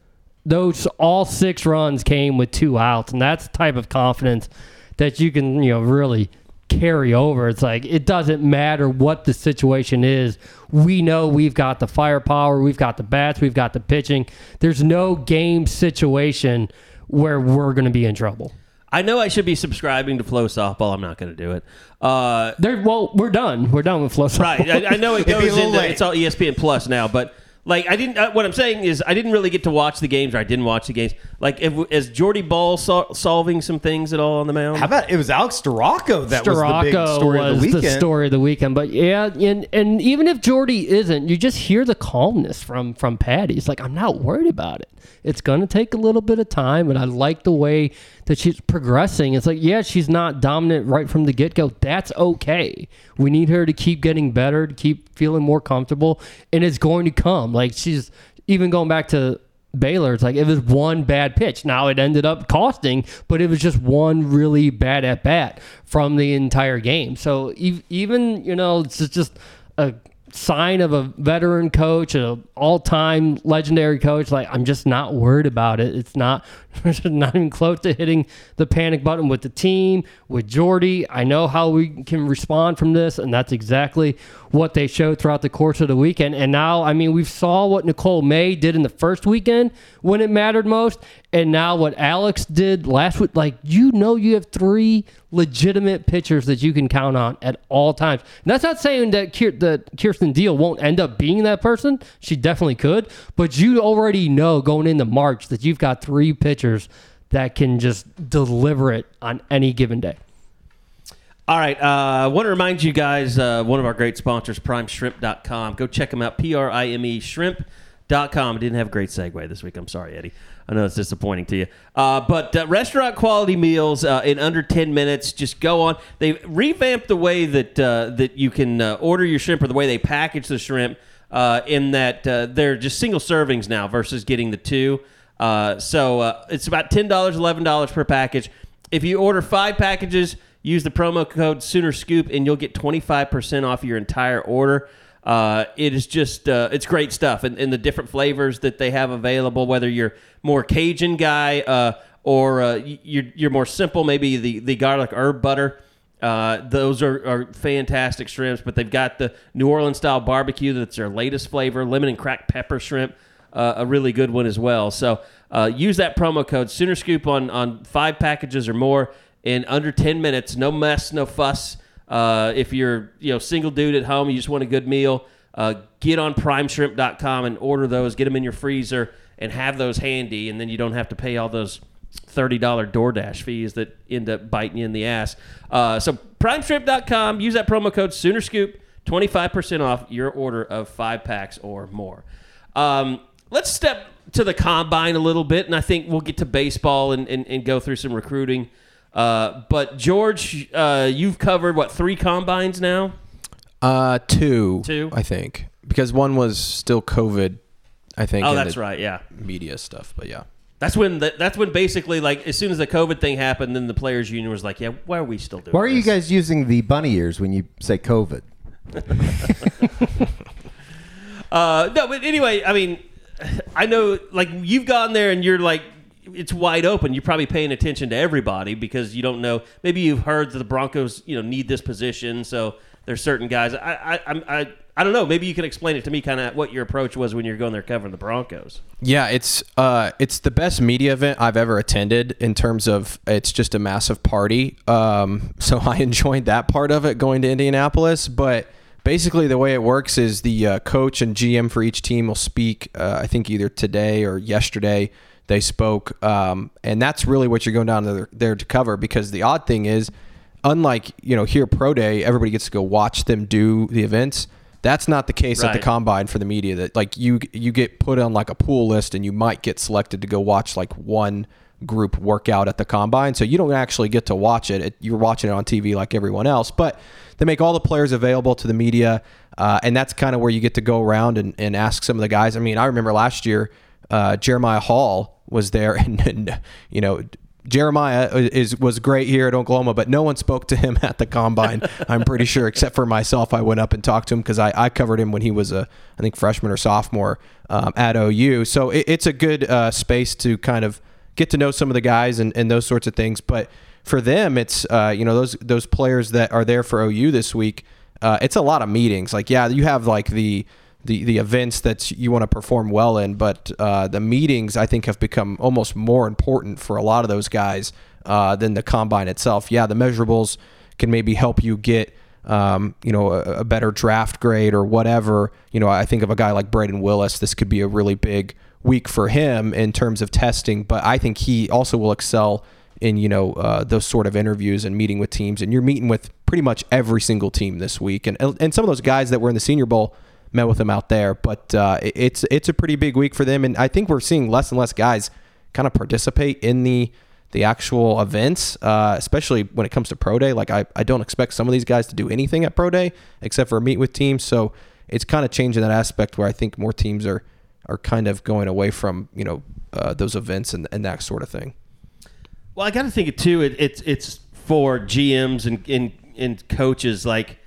Those all six runs came with two outs, and that's the type of confidence that you can you know really carry over. It's like it doesn't matter what the situation is. We know we've got the firepower, we've got the bats, we've got the pitching. There's no game situation where we're going to be in trouble. I know I should be subscribing to FloSoftball. I'm not going to do it. Uh, There, well, we're done. We're done with flow. Softball. right. I, I know it goes into late. it's all ESPN Plus now, but like I didn't. Uh, what I'm saying is I didn't really get to watch the games, or I didn't watch the games. Like, if, is Jordy Bahl sol- solving some things at all on the mound? How about it was Alex Storako that was the big story was of the weekend. story of the weekend. But yeah, and and even if Jordy isn't, you just hear the calmness from from Patty. It's like I'm not worried about it. It's gonna take a little bit of time, and I like the way that she's progressing. It's like yeah, she's not dominant right from the get go. That's okay. We need her to keep getting better, to keep feeling more comfortable, and it's going to come. Like she's even going back to Baylor, it's like it was one bad pitch. Now it ended up costing, but it was just one really bad at bat from the entire game. So even you know it's just a sign of a veteran coach, an all-time legendary coach. Like I'm just not worried about it. It's not not even close to hitting the panic button with the team with Jordy. I know how we can respond from this, and that's exactly what they showed throughout the course of the weekend. And now, I mean, we saw what Nicole May did in the first weekend when it mattered most, and now what Alex did last week. Like you know, you have three legitimate pitchers that you can count on at all times. And that's not saying that Kier- that Kierston Deal won't end up being that person. She definitely could, but you already know going into March that you've got three pitchers that can just deliver it on any given day. All right. Uh, I want to remind you guys, uh, one of our great sponsors, primeshrimp.com. Go check them out, P R I M E shrimp.com. Didn't have a great segue this week. I'm sorry, Eddie. I know it's disappointing to you. Uh, but uh, restaurant quality meals uh, in under 10 minutes. Just go on. They revamped the way that, uh, that you can uh, order your shrimp or the way they package the shrimp uh, in that they're just single servings now versus getting the two. So it's about $10, $11 per package. If you order five packages, use the promo code Sooner Scoop, and you'll get 25% off your entire order. Uh, it is just uh, it's great stuff, and, and the different flavors that they have available. Whether you're more Cajun guy uh, or uh, you're you're more simple, maybe the the garlic herb butter. Uh, those are, are fantastic shrimps, but they've got the New Orleans style barbecue that's their latest flavor, lemon and cracked pepper shrimp, uh, a really good one as well. So uh, use that promo code Sooner Scoop on on five packages or more in under ten minutes. No mess, no fuss. Uh, if you're you know single dude at home, you just want a good meal, uh, get on PrimeShrimp.com and order those. Get them in your freezer and have those handy, and then you don't have to pay all those thirty dollar DoorDash fees that end up biting you in the ass. Uh, so PrimeShrimp.com. Use that promo code Sooner Scoop. Twenty five percent off your order of five packs or more. Um, let's step to the combine a little bit, and I think we'll get to baseball and, and, and go through some recruiting. Uh, but George, uh, you've covered what three combines now? Uh, two. Two? I think, because one was still COVID I think. Oh, that's right. Yeah. Media stuff, but yeah. That's when the, that's when basically like as soon as the COVID thing happened, then the players union was like, yeah, why are we still doing? Why are you guys using the bunny ears when you say COVID? Uh, no, but anyway, I mean, I know like you've gone there and you're like, it's wide open. You're probably paying attention to everybody because you don't know. Maybe you've heard that the Broncos, you know, need this position, so there's certain guys. I, I, I, I don't know. Maybe you can explain it to me, kind of what your approach was when you're going there covering the Broncos. Yeah, it's uh, it's the best media event I've ever attended in terms of it's just a massive party. Um, so I enjoyed that part of it going to Indianapolis. But basically, the way it works is the uh, coach and GM for each team will speak. Uh, I think either today or yesterday they spoke, um, and that's really what you're going down there, there to cover. Because the odd thing is, unlike you know here pro day, everybody gets to go watch them do the events. That's not the case at the combine for the media. That like you you get put on like a pool list and you might get selected to go watch like one group workout at the combine. So you don't actually get to watch it. it you're watching it on TV like everyone else. But they make all the players available to the media, uh, and that's kind of where you get to go around and, and ask some of the guys. I mean, I remember last year uh, Jeremiah Hall was there, and, and you know Jeremiah is was great here at Oklahoma, but no one spoke to him at the combine. I'm pretty sure, except for myself. I went up and talked to him because I, I covered him when he was a I think freshman or sophomore um, at OU. So it, it's a good uh, space to kind of get to know some of the guys and, and those sorts of things. But for them, it's uh, you know those those players that are there for OU this week. Uh, it's a lot of meetings. Like yeah, you have like the the the events that you want to perform well in, but uh, the meetings I think have become almost more important for a lot of those guys uh, than the combine itself. Yeah, the measurables can maybe help you get um, you know a, a better draft grade or whatever. You know, I think of a guy like Brayden Willis. This could be a really big week for him in terms of testing, but I think he also will excel in you know uh, those sort of interviews and meeting with teams. And you're meeting with pretty much every single team this week, and and some of those guys that were in the Senior Bowl met with him out there. But uh, it's it's a pretty big week for them, and I think we're seeing less and less guys kind of participate in the the actual events, uh, especially when it comes to pro day. Like I, I don't expect some of these guys to do anything at pro day except for meet with teams. So it's kind of changing that aspect where I think more teams are are kind of going away from you know uh, those events and, and that sort of thing. Well, I got to think it too. It, it's it's for GMs and, and and coaches like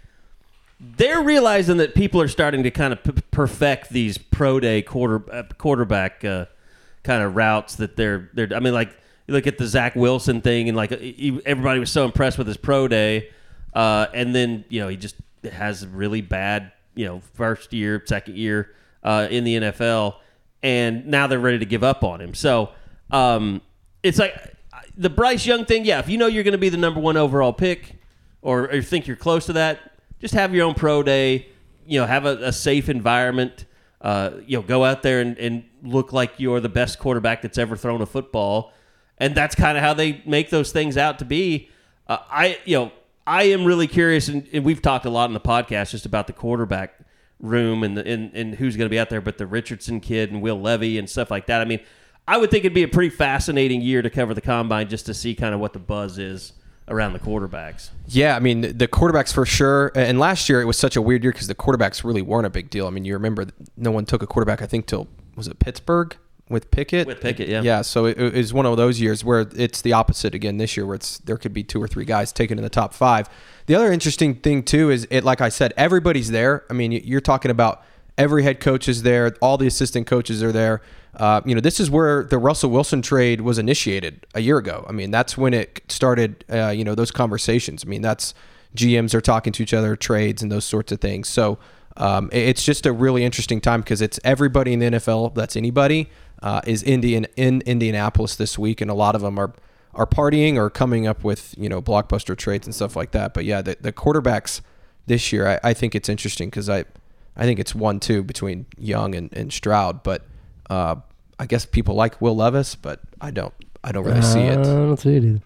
they're realizing that people are starting to kind of p- perfect these pro day quarter uh, quarterback uh, kind of routes that they're they're. I mean, like you look at the Zach Wilson thing, and like he, everybody was so impressed with his pro day, uh, and then you know he just has really bad you know first year, second year uh, in the NFL, and now they're ready to give up on him. So um, it's like the Bryce Young thing. Yeah, if you know you're going to be the number one overall pick, or, or think you're close to that, just have your own pro day. You know, have a, a safe environment. Uh, you know, go out there and, and look like you're the best quarterback that's ever thrown a football, and that's kind of how they make those things out to be. Uh, I, you know, I am really curious, and, and we've talked a lot in the podcast just about the quarterback room and the, and, and who's going to be out there, but the Richardson kid and Will Levis and stuff like that. I mean, I would think it'd be a pretty fascinating year to cover the combine just to see kind of what the buzz is around the quarterbacks. Yeah, I mean the- quarterbacks for sure. And last year it was such a weird year because the quarterbacks really weren't a big deal. I mean, you remember no one took a quarterback. I think till was it Pittsburgh with Pickett? With Pickett, yeah. Yeah, so it, it was one of those years where it's the opposite again this year, where it's there could be two or three guys taken in the top five. The other interesting thing too is it, like I said, everybody's there. I mean, you're talking about every head coach is there, all the assistant coaches are there. Uh, you know, this is where the Russell Wilson trade was initiated a year ago. I mean, that's when it started. Uh, you know, those conversations. I mean, that's GMs are talking to each other, trades and those sorts of things. So um, it's just a really interesting time because it's everybody in the NFL that's anybody uh, is Indian in Indianapolis this week, and a lot of them are are partying or coming up with you know blockbuster trades and stuff like that. But yeah, the, the quarterbacks this year, I, I think it's interesting because I I think it's one two between Young and, and Stroud, but uh, I guess people like Will Levis, but I don't I don't really see it. I don't see it either.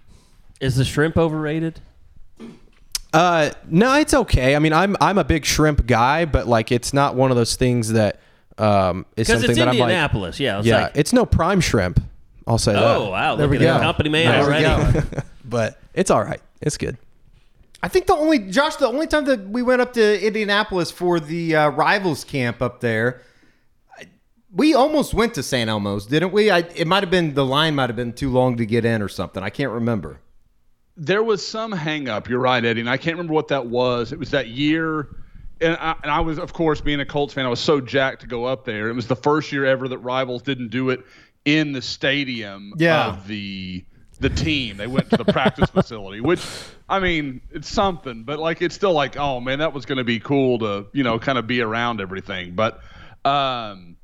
Is the shrimp overrated? Uh, no, it's okay. I mean, I'm I'm a big shrimp guy, but like it's not one of those things that um is Because something it's that I'm like. Indianapolis. yeah. It's Yeah, like, it's no prime shrimp. I'll say that. oh, wow. There Look we at go. the company man There we already. go. but it's all right. It's good. I think the only Josh, the only time that we went up to Indianapolis for the uh, rivals camp up there, I- we almost went to St. Elmo's, didn't we? I, it might have been the line might have been too long to get in or something. I can't remember. there was some hang up. You're right, Eddie. And I can't remember what that was. It was that year. And I, and I was, of course, being a Colts fan, I was so jacked to go up there. It was the first year ever that rivals didn't do it in the stadium Yeah. of the the team. They went to the practice facility, which I mean, it's something, but like it's still like, oh man, that was going to be cool to you know kind of be around everything. But um,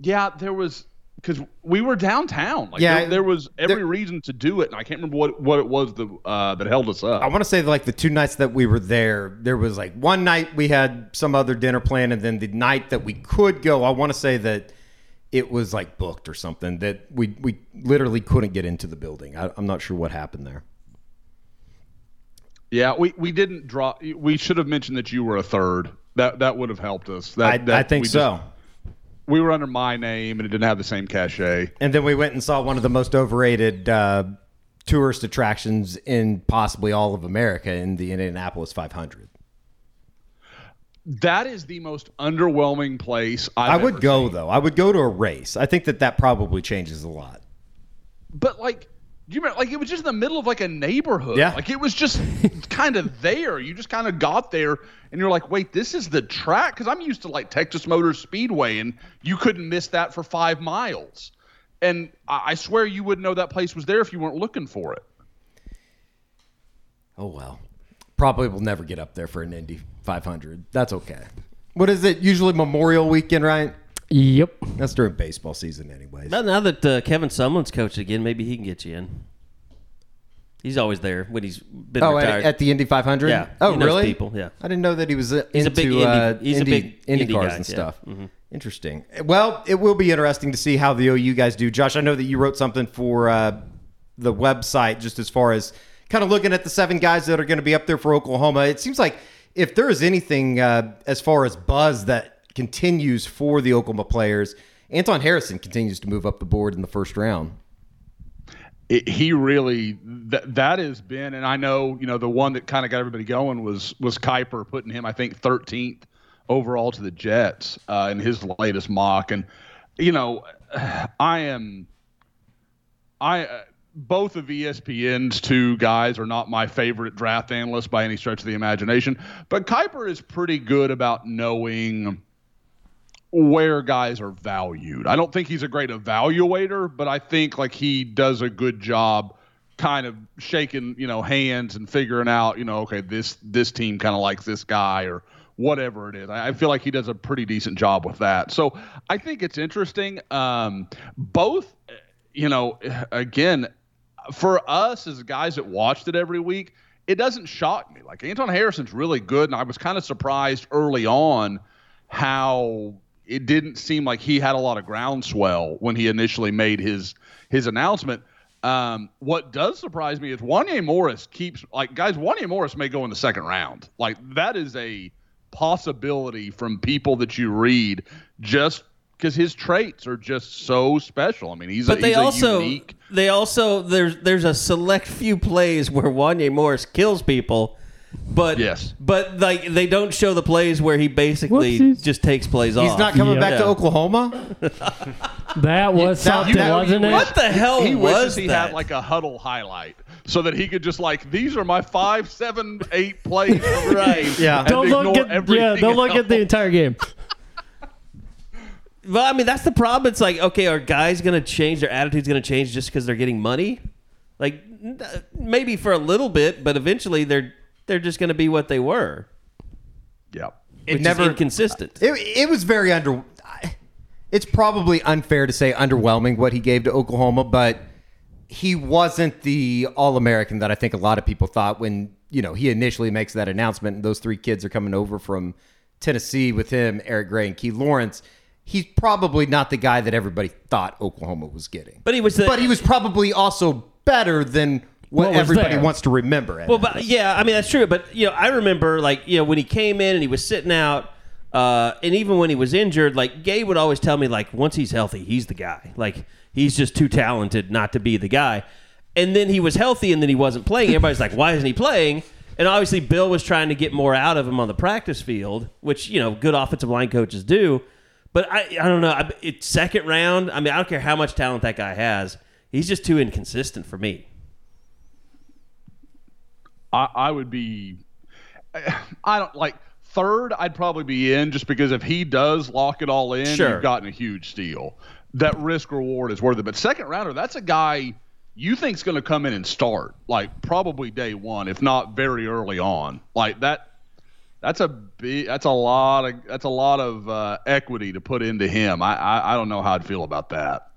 yeah, there was because we were downtown. Like Yeah, there, there was every there- reason to do it, and I can't remember what what it was that uh, that held us up. I want to say like the two nights that we were there, there was like one night we had some other dinner plan, and then the night that we could go, I want to say that it was like booked or something that we we literally couldn't get into the building. I, I'm not sure what happened there. Yeah, we, we didn't draw. We should have mentioned that you were a third. That that would have helped us. That, I, that I think we so. just- we were under my name, and it didn't have the same cachet. And then we went and saw one of the most overrated uh, tourist attractions in possibly all of America in the Indianapolis 500. That is the most underwhelming place I've I would go seen. though. I would go to a race. I think that that probably changes a lot. But like, do you remember? Like, it was just in the middle of like a neighborhood. Yeah. Like, it was just kind of there. You just kind of got there, and you're like, wait, this is the track? Because I'm used to like Texas Motor Speedway, and you couldn't miss that for five miles. And I, I swear you wouldn't know that place was there if you weren't looking for it. Oh well. Probably will never get up there for an Indy 500. That's okay. What is it? Usually Memorial Weekend, right? Yep. That's during baseball season, anyways. Now, now that uh, Kevin Sumlin's coach again, maybe he can get you in. He's always there when he's been Oh, at, retired. at the Indy 500. Yeah, Oh, he knows really? people, yeah. I didn't know that he was uh, He's a into big Indy- uh, he's a Indy, big Indy Indy cars guy, and yeah. stuff. Mhm. Interesting. Well, it will be interesting to see how the OU guys do. Josh, I know that you wrote something for uh, the website just as far as kind of looking at the seven guys that are going to be up there for Oklahoma. It seems like if there is anything uh, as far as buzz that continues for the Oklahoma players, Anton Harrison continues to move up the board in the first round. it, he really that that has been, and I know you know the one that kind of got everybody going was was Kiper putting him I think 13th overall to the Jets uh, in his latest mock, and you know I am I. Uh, both of ESPN's two guys are not my favorite draft analysts by any stretch of the imagination, but Kiper is pretty good about knowing where guys are valued. I don't think he's a great evaluator, but I think like he does a good job kind of shaking, you know, hands and figuring out, you know, okay, this this team kind of likes this guy or whatever it is. I, I feel like he does a pretty decent job with that. So I think it's interesting. Um, both, you know, again, for us as guys that watched it every week, it doesn't shock me. Like Anton Harrison's really good, and I was kind of surprised early on how it didn't seem like he had a lot of groundswell when he initially made his his announcement. Um, what does surprise me is Wanya Morris keeps like guys. Wanya Morris may go in the second round. Like that is a possibility from people that you read just because his traits are just so special. I mean, he's but a, they he's also unique. they also there's there's a select few plays where Wanya Morris kills people, but Yes. but like they don't show the plays where he basically Whoopsies. just takes plays off. He's not coming Yeah. back to Yeah. Oklahoma. That was that- something, you know, wasn't you it? What the hell he was wishes he that? had like a huddle highlight so that he could just like these are my five, seven, eight plays. for the Right. game, Yeah. and Don't look ignore at yeah. everything Don't look at the else. entire game. Well, I mean, that's the problem. It's like, okay, are guys going to change? Their attitude's going to change just because they're getting money? Like, n- uh, maybe for a little bit, but eventually they're they're just going to be what they were. Yeah. It never is inconsistent. It, it was very under. It's probably unfair to say underwhelming what he gave to Oklahoma, but he wasn't the All American that I think a lot of people thought when you know he initially makes that announcement. And those three kids are coming over from Tennessee with him, Eric Gray and Key Lawrence. He's probably not the guy that everybody thought Oklahoma was getting, But he was the, but he was probably also better than what, What everybody there. wants to remember. Ed Well, but yeah, I mean that's true. But you know, I remember like you know when he came in and he was sitting out, uh, and even when he was injured, like Gay would always tell me like once he's healthy, he's the guy. Like he's just too talented not to be the guy. And then he was healthy, and then he wasn't playing. Everybody's like, why isn't he playing? And obviously, Bill was trying to get more out of him on the practice field, which you know good offensive line coaches do. But I, I don't know. I, it's second round. I mean, I don't care how much talent that guy has. He's just too inconsistent for me. I, I would be. I don't like third. I'd probably be in just because if he does lock it all in, Sure. you've gotten a huge steal. That risk reward is worth it. But second rounder, that's a guy you think's going to come in and start like probably day one, if not very early on. Like that. That's a big. That's a lot of. That's a lot of uh, equity to put into him. I, I. I don't know how I'd feel about that.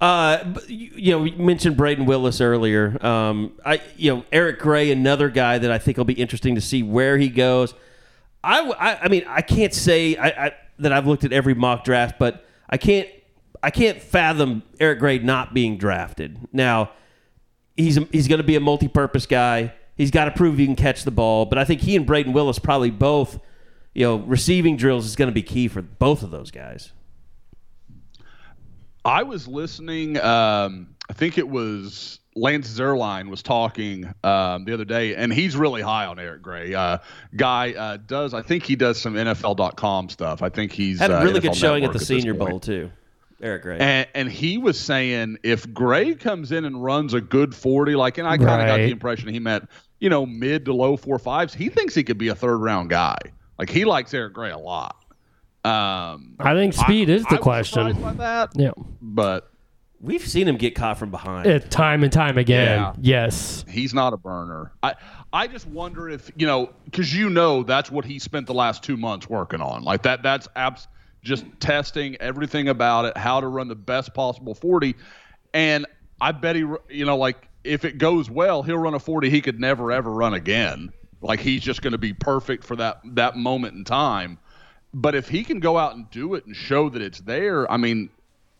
Uh, you, know, we mentioned Brayden Willis earlier. Um, I, you know, Eric Gray, another guy that I think will be interesting to see where he goes. I, I mean, I can't say I, I, that I've looked at every mock draft, but I can't, I can't fathom Eric Gray not being drafted. Now, he's he's going to be a multi-purpose guy. He's got to prove he can catch the ball. But I think he and Brayden Willis probably both, you know, receiving drills is going to be key for both of those guys. I was listening. Um, I think it was Lance Zierlein was talking um, the other day, and he's really high on Eric Gray. Uh, guy uh, does. I think he does some NFL.com stuff. I think he's Had a uh, really NFL good showing at the this Senior. Bowl too. Eric Gray. And, and he was saying if Gray comes in and runs a good 40, like, and I kind of got the impression he meant, you know, mid to low four fives, he thinks he could be a third round guy. Like, he likes Eric Gray a lot. Um, I think speed is the I question. surprised by that, Yeah. but We've seen him get caught from behind. It, time and time again. Yeah. Yes. he's not a burner. I I just wonder if you know because you know that's what he spent the last two months working on. Like that that's abs just testing everything about it, how to run the best possible forty, and I bet he you know like if it goes well, he'll run a forty he could never ever run again. Like he's just going to be perfect for that that moment in time. But if he can go out and do it and show that it's there, I mean,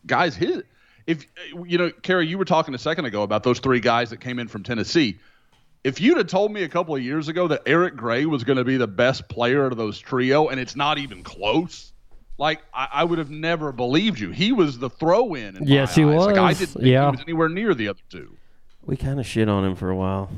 guys, his if you know, Carey, you were talking a second ago about those three guys that came in from Tennessee. If you'd have told me a couple of years ago that Eric Gray was going to be the best player out of those trio, and it's not even close, like I, I would have never believed you. He was the throw-in. in my Yes, he eyes. Like, I was. didn't think Yeah. he was anywhere near the other two. we kind of shit on him for a while.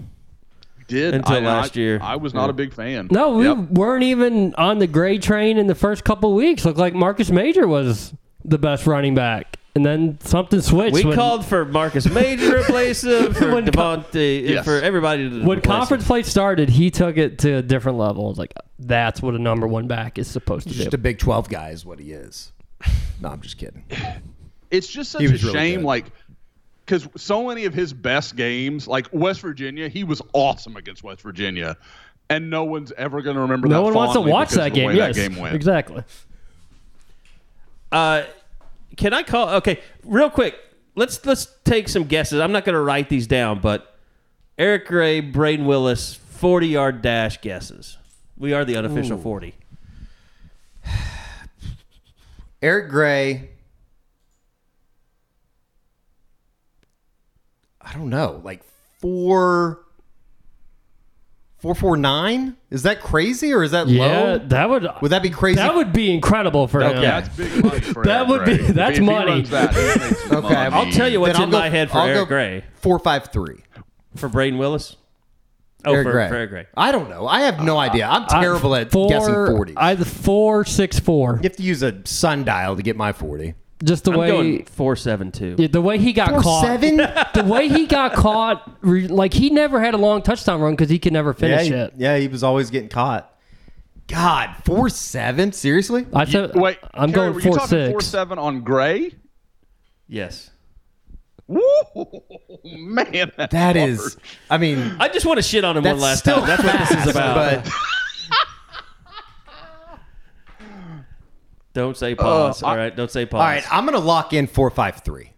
Did Until I- last I- year. I was not a big fan. No, we Yep. weren't even on the gray train in the first couple weeks. Looked like Marcus Major was the best running back. And then something switched. We when, called for Marcus Major to replace him, for When co- Devontae, uh, Yes. for everybody to when conference him. play started, he took it to a different level. It was like, that's what a number one back is supposed to Just do. a Big 12 guy is what he is. No, I'm just kidding. it's just such a really shame, good. like because so many of his best games, like West Virginia, he was awesome against West Virginia, and no one's ever going to remember. No that one wants to watch that game. Yes, that game went. exactly. Uh, can I call? Okay, real quick. Let's let's take some guesses. I'm not going to write these down, but Eric Gray, Brayden Willis, 40 yard dash guesses. We are the unofficial 40. Eric Gray. I don't know, like four, four four nine. Is that crazy or is that low? Yeah, low? that would Would that be crazy? that would be incrable for Okay. him. That's big money for That Eric would be- Gray. If- that's if he money. runs that, he Okay. money. I'll tell you what's in go- my head for I'll go Eric Gray. Four five three. For Brayden Willis? Oh, Eric for, Gray. for Eric Gray. I don't know. I have no uh, idea. I'm I- terrible at four, guessing forty. I four six four. you have to use a sundial to get my forty. Just the I'm way going 472. Yeah, the way he got Four caught. seven? the way he got caught, re- like he never had a long touchdown run because he could never Yeah, finish he, it. yeah, he was always getting caught. God, four seven? Seriously? I said, Wait, I'm Carey, going were you four talking four seven on Gray? Yes. Woo, man, that's That hard. is. I mean, I just want to shit on him one last still time. That's what this is about. But Don't say pause. Uh, I- All right, don't say pause. all right, I'm gonna lock in four five three.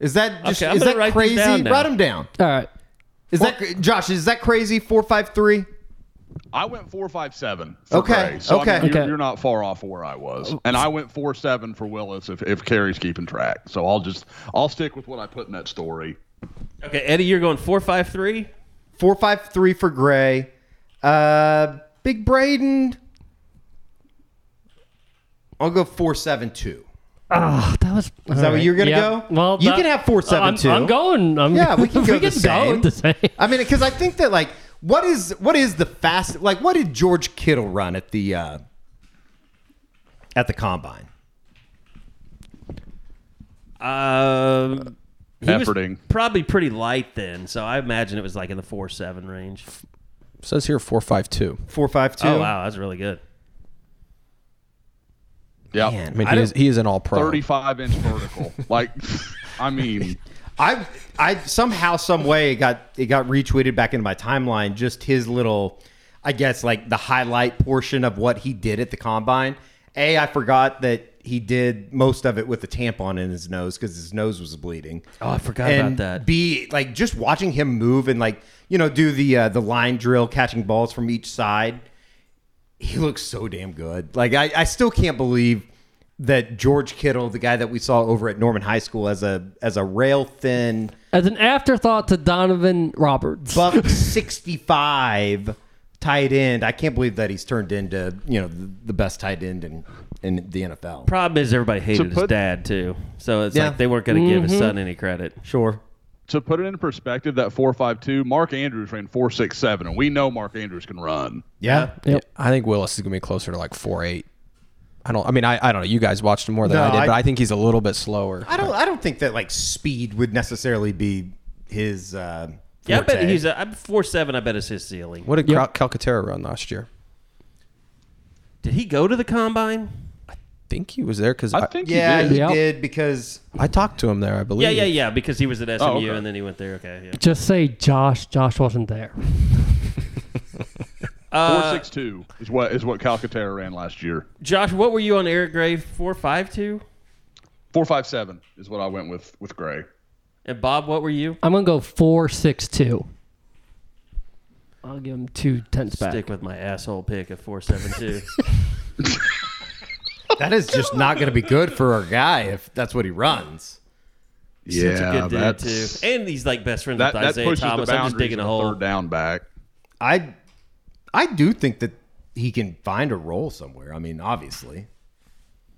Is that just, Okay, I'm is gonna that write these crazy? down. Write them down. All right. Is that Josh? Is that crazy? Four five three. I went four five seven. For Okay, Gray. So, I okay. mean, you're, Okay. you're not far off where I was, and I went four seven for Willis. If if Carey's keeping track, so I'll just I'll stick with what I put in that story. Okay, Eddie, you're going 453? Four five three for Gray. Uh, Big Brayden. I'll go four seven two. Oh, that was. Is that what you're gonna go? Well, you that- can have four seven I'm, two. I'm going. I'm, Yeah, we can go we the can same. go with the same. I mean, because I think that like, what is what is the fast? Like, what did George Kittle run at the uh, at the combine? Um, he was probably pretty light then, so I imagine it was like in the four seven range. Says here four five two. Four five two. Oh wow, that's really good. Yeah. I mean, he is he is an all pro. 35 inch vertical. like, I mean, I I somehow some way it got it got retweeted back into my timeline. Just his little, I guess like the highlight portion of what he did at the combine. A, I forgot that he did most of it with a tampon in his nose because his nose was bleeding. Oh, I forgot and about that. B, like just watching him move and like you know do the uh, the line drill, catching balls from each side. He looks so damn good. Like I, I still can't believe that George Kittle, the guy that we saw over at Norman High School as a as a rail thin As an afterthought to Donovan Roberts. buck sixty five tight end, I can't believe that he's turned into you know the, the best tight end in in the NFL. Problem is everybody hated his put- dad too, so it's Yeah. like they weren't going to give his mm-hmm. son any credit. Sure. To put it in perspective, that 452, Mark Andrews ran 467, and we know Mark Andrews can run. Yeah. Yep. I think Willis is gonna be closer to like four eight. I don't. I mean, I, I don't know. You guys watched him more than No, I did, I- but I think he's a little bit slower. I don't I don't think that like speed would necessarily be his uh Yeah, I bet he's a I'm four seven. I bet is his ceiling. What did Yep. Cal- Calcaterra run last year? Did he go to the combine? I think he was there because I I, think Yeah, he did. he Yep. did because I talked to him there. I believe. Yeah, yeah, yeah. Because he was at SMU Oh, okay. and then he went there. Okay, yeah. Just say Josh. Josh wasn't there. Uh, 462 is what is what Calcaterra ran last year. Josh, what were you on Eric Gray? Four five two. 457 is what I went with with Gray. And Bob, what were you? I'm gonna go four six two. I'll give him two tenths back. Stick with my asshole pick of four seven two. that is just not going to be good for our guy if that's what he runs. Such a good dude too, and he's like best friends That, with that Isaiah pushes Thomas. the I'm just boundaries digging of a hole. third down back. I I do think that he can find a role somewhere. I mean, obviously.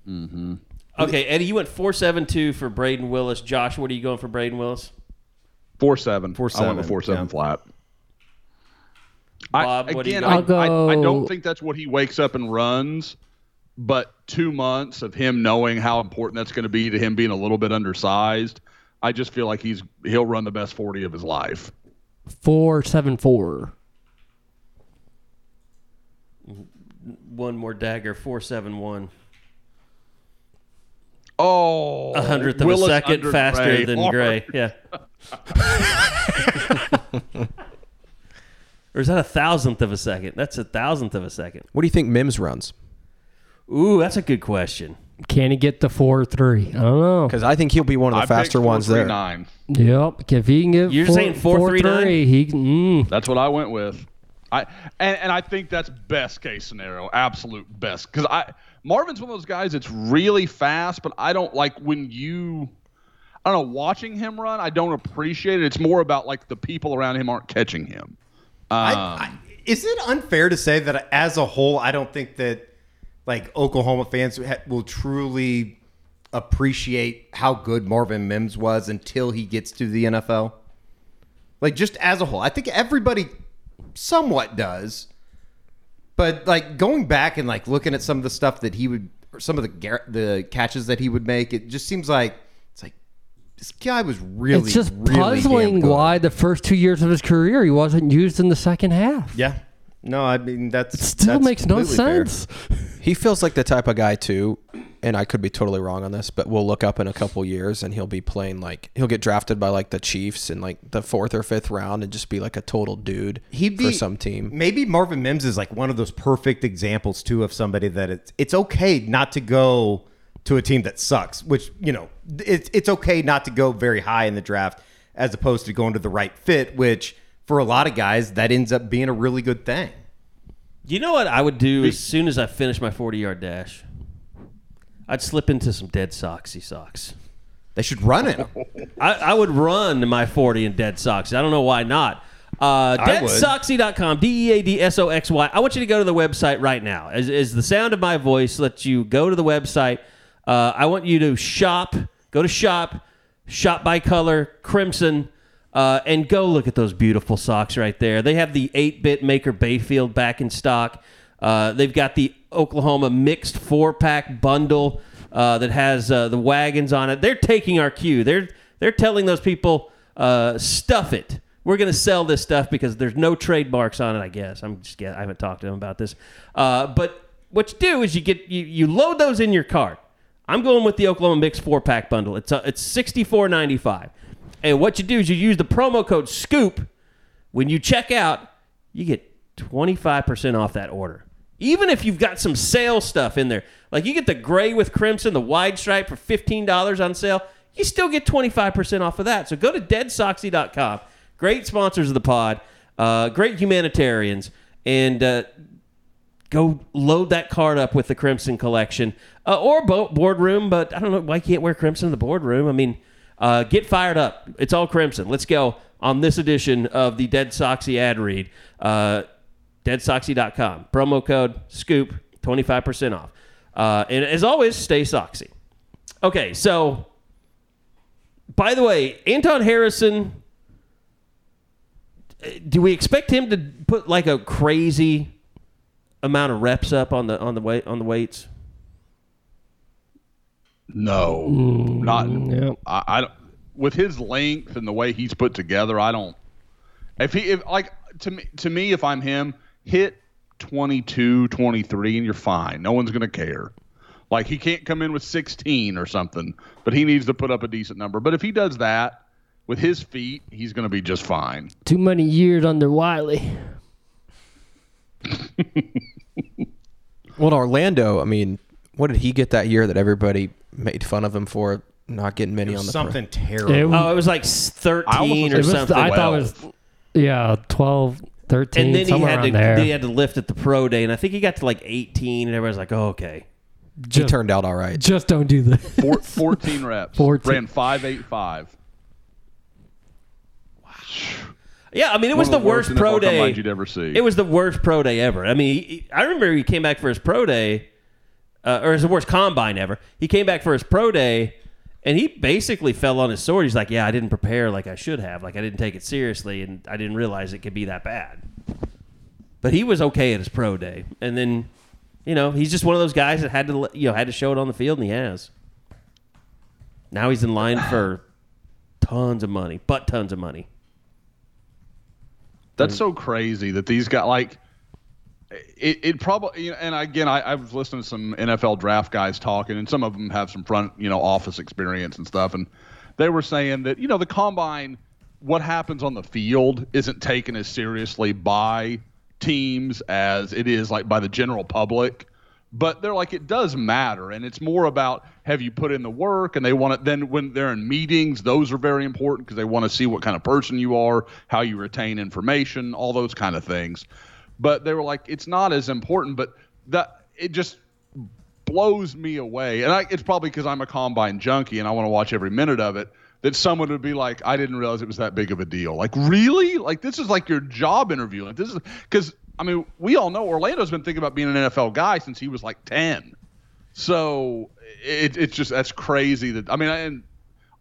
Mm-hmm. Okay, Eddie, you went four seven two for Brayden Willis. Josh, what are you going for Brayden Willis? Four seven. Four I went 4-7, with four seven yeah. flat. Bob, I, what do you again, go? I, I'll go- I, I don't think that's what he wakes up and runs. But two months of him knowing how important that's going to be to him being a little bit undersized, I just feel like he's he'll run the best forty of his life. Four seven four. One more dagger. Four seven one. Oh, A hundredth of Willis a second faster Gray. than Hard. Gray. Yeah. or is that a thousandth of a second? That's a thousandth of a second. What do you think Mims runs? Ooh, that's a good question. Can he get the four three? I don't know. Because I think he'll be one of the I faster picked ones there. 439. Yep. If he can get You're four, saying 4.39? 4.3, he can- mm, That's what I went with. I and, and I think that's best case scenario, absolute best. Because I Marvin's one of those guys that's really fast, but I don't like when you. I don't know. Watching him run, I don't appreciate it. It's more about like the people around him aren't catching him. I, Um, I, is it unfair to say that as a whole, I don't think that like Oklahoma fans will truly appreciate how good Marvin Mims was until he gets to the NFL? Like just as a whole, I think everybody somewhat does. But like going back and like looking at some of the stuff that he would, or some of the gar- the catches that he would make, it just seems like it's like this guy was really, it's just really puzzling why the first two years of his career he wasn't used in the second half. Yeah. No, I mean that's Still that's makes no completely fair. sense. He feels like the type of guy too, and I could be totally wrong on this, but we'll look up in a couple years and he'll be playing like he'll get drafted by like the Chiefs in like the fourth or fifth round and just be like a total dude He'd be for some team. Maybe Marvin Mims is like one of those perfect examples too of somebody that it's it's okay not to go to a team that sucks. Which you know it's it's okay not to go very high in the draft as opposed to going to the right fit. Which for a lot of guys that ends up being a really good thing. You know what I would do as soon as I finish my 40 yard dash? I'd slip into some dead socksy socks. They should run it. I, I would run my 40 in dead socks. I don't know why not. Uh, I would. deadsoxy.com, D E A D S O X Y. I want you to go to the website right now. As, as the sound of my voice lets you go to the website, uh, I want you to shop, go to shop, shop by color, crimson, uh, and go look at those beautiful socks right there. They have the 8 bit Maker Bayfield back in stock. Uh, they've got the Oklahoma mixed four pack bundle uh, that has uh, the wagons on it. They're taking our cue. They're they're telling those people uh, stuff it. We're going to sell this stuff because there's no trademarks on it. I guess I'm just I haven't talked to them about this. Uh, but what you do is you get you, you load those in your cart. I'm going with the Oklahoma mixed four pack bundle. It's uh, it's sixty four ninety five, and what you do is you use the promo code Scoop when you check out. You get twenty five percent off that order, even if you've got some sale stuff in there. Like you get the gray with crimson, the wide stripe for fifteen dollars on sale. You still get twenty five percent off of that. So go to deadsoxy.com. Great sponsors of the pod, uh, great humanitarians, and uh, go load that card up with the Crimson collection uh, or bo- boardroom. But I don't know why you can't wear Crimson in the boardroom. I mean, uh, get fired up. It's all Crimson. Let's go on this edition of the Dead Soxy ad read. Uh, DeadSoxy.com promo code Scoop twenty five percent off. Uh, and as always, stay Soxy. Okay, so by the way, Anton Harrison. uh, Do we expect him to put like a crazy amount of reps up on the on the weight on the weights? No, mm, not. yeah. I, I don't. With his length and the way he's put together, I don't. If he if like to me to me if I'm him, hit 22, 23 and you're fine. No one's gonna care. Like he can't come in with 16 or something, but he needs to put up a decent number. But if he does that with his feet, he's gonna be just fine. Too many years under Wiley. Well, Orlando, I mean, what did he get that year that everybody made fun of him for not getting many on the pro- Something terrible. It, Oh, it was like thirteen or was, something. I thought it was, yeah, 12, 13, and then he had to there. he had to lift at the pro day, and I think he got to like eighteen, and everybody's like, "Oh, okay." He just, turned out all right. just don't do that. Four, 14 reps. 14. Ran 585. Wow. Yeah, I mean, it One was the the worst worst pro day you'd ever see. It was the worst pro day ever. I mean, he, I remember he came back for his pro day, uh, or his worst combine ever. He came back for his pro day, and he basically fell on his sword. He's like, "Yeah, I didn't prepare like I should have. Like I didn't take it seriously, and I didn't realize it could be that bad." But he was okay at his pro day, and then, you know, he's just one of those guys that had to, you know, had to show it on the field, and he has. Now he's in line for tons of money, but tons of money. That's so crazy that these guys like it. It probably you know, and again, I, I was listening to some NFL draft guys talking, and some of them have some front you know office experience and stuff, and they were saying that you know the combine, what happens on the field isn't taken as seriously by teams as it is like by the general public. But they're like it does matter, and it's more about have you put in the work, and they want it. Then when they're in meetings, those are very important because they want to see what kind of person you are, how you retain information, all those kind of things. But they were like, it's not as important, but that it just blows me away. And I, it's probably because I'm a combine junkie and I want to watch every minute of it. That someone would be like, I didn't realize it was that big of a deal. Like, really? Like, this is like your job interview. Like, this is because I mean, we all know Orlando's been thinking about being an NFL guy since he was like 10. So it, it's just that's crazy that I mean, and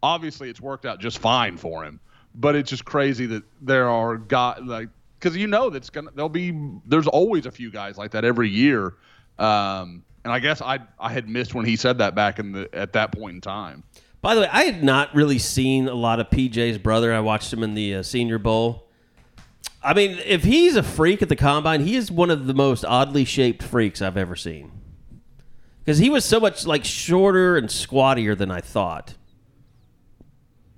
obviously it's worked out just fine for him, but it's just crazy that there are guys like because you know that's gonna there'll be there's always a few guys like that every year. Um, and I guess I I had missed when he said that back in the at that point in time. By the way, I had not really seen a lot of PJ's brother. I watched him in the uh, Senior Bowl. I mean, if he's a freak at the combine, he is one of the most oddly shaped freaks I've ever seen. Because he was so much like shorter and squattier than I thought.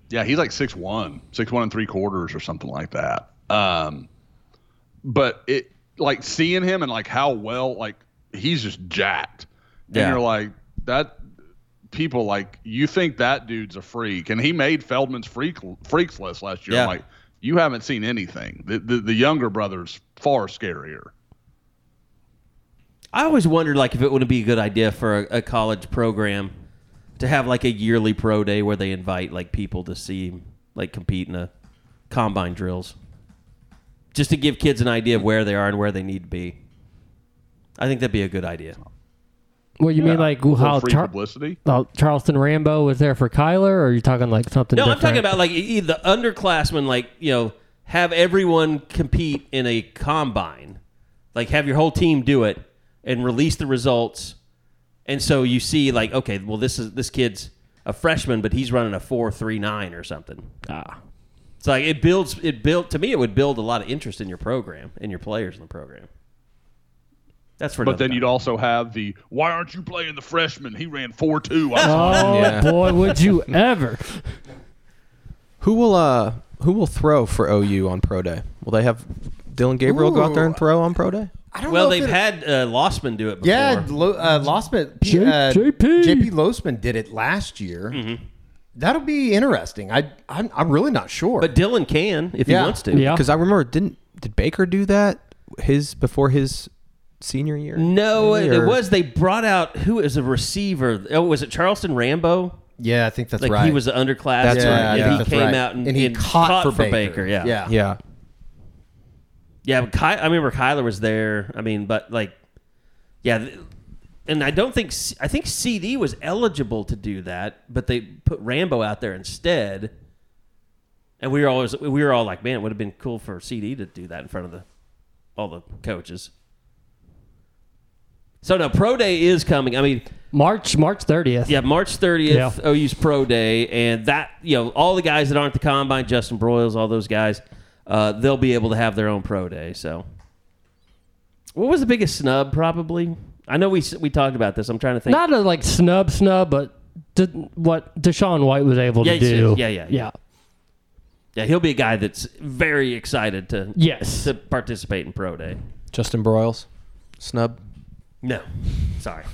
Yeah, he's like six one, six one and three quarters or something like that. Um, but it like seeing him and like how well like he's just jacked, Yeah. and you're like that. People like you think that dude's a freak, and he made Feldman's freak freaks list last year. Yeah. I'm like, you haven't seen anything. The, the the younger brother's far scarier. I always wondered like if it wouldn't be a good idea for a, a college program to have like a yearly pro day where they invite like people to see like compete in a combine drills, just to give kids an idea of where they are and where they need to be. I think that'd be a good idea. Well, you mean, like A how free Char- publicity? how Charleston Rambo was there for Kyler, or are you talking like something? No, I'm talking about like the underclassmen, like you know, have everyone compete in a combine, like have your whole team do it, and release the results. And so you see, like, okay, well, this is this kid's a freshman, but he's running a four three nine or something. Ah. It's like it builds. It built to me. It would build a lot of interest in your program and your players in the program. That's for. But then time. you'd also have the why aren't you playing the freshman? He ran four two. Oh Yeah. boy, would you ever? Who will uh who will throw for OU on pro day? Will they have Dillon Gabriel go out there and throw on pro day? I don't Well, know they've had uh, Losman do it before. Yeah, Lo, uh, Losman, P- J- uh, JP. JP Losman did it last year. Mm-hmm. That'll be interesting. I I'm, I'm really not sure. but Dillon can if Yeah. he wants to. Yeah. Because I remember didn't did Baker do that his before his senior year? No, maybe, it, it or- was. They brought out who is a receiver. Oh, was it Charleston Rambo? yeah, I think that's Like right. he was an underclass. That's yeah, right, I And think he that's came right. out and, and he and caught, for, Baker. Baker. Yeah, yeah, Yeah. Yeah, but Ky- I remember Kyler was there. I mean, but like, yeah, th- and I don't think I think CD was eligible to do that, but they put Rambo out there instead. And we were always we were all like, man, it would have been cool for CD to do that in front of the all the coaches. So now pro day is coming. I mean, March March thirtieth. yeah, March 30th, Yeah. OU's pro day, and that you know all the guys that aren't the combine, Justin Broiles, all those guys, uh, they'll be able to have their own pro day. So, what was the biggest snub? Probably. I know we we talked about this. I'm trying to think. Not a like snub snub, but did what DaShaun White was able Yeah, to do. yeah, yeah, yeah. yeah. yeah, he'll be a guy that's very excited to Yes. to participate in pro day. Justin Broiles, snub. No, sorry.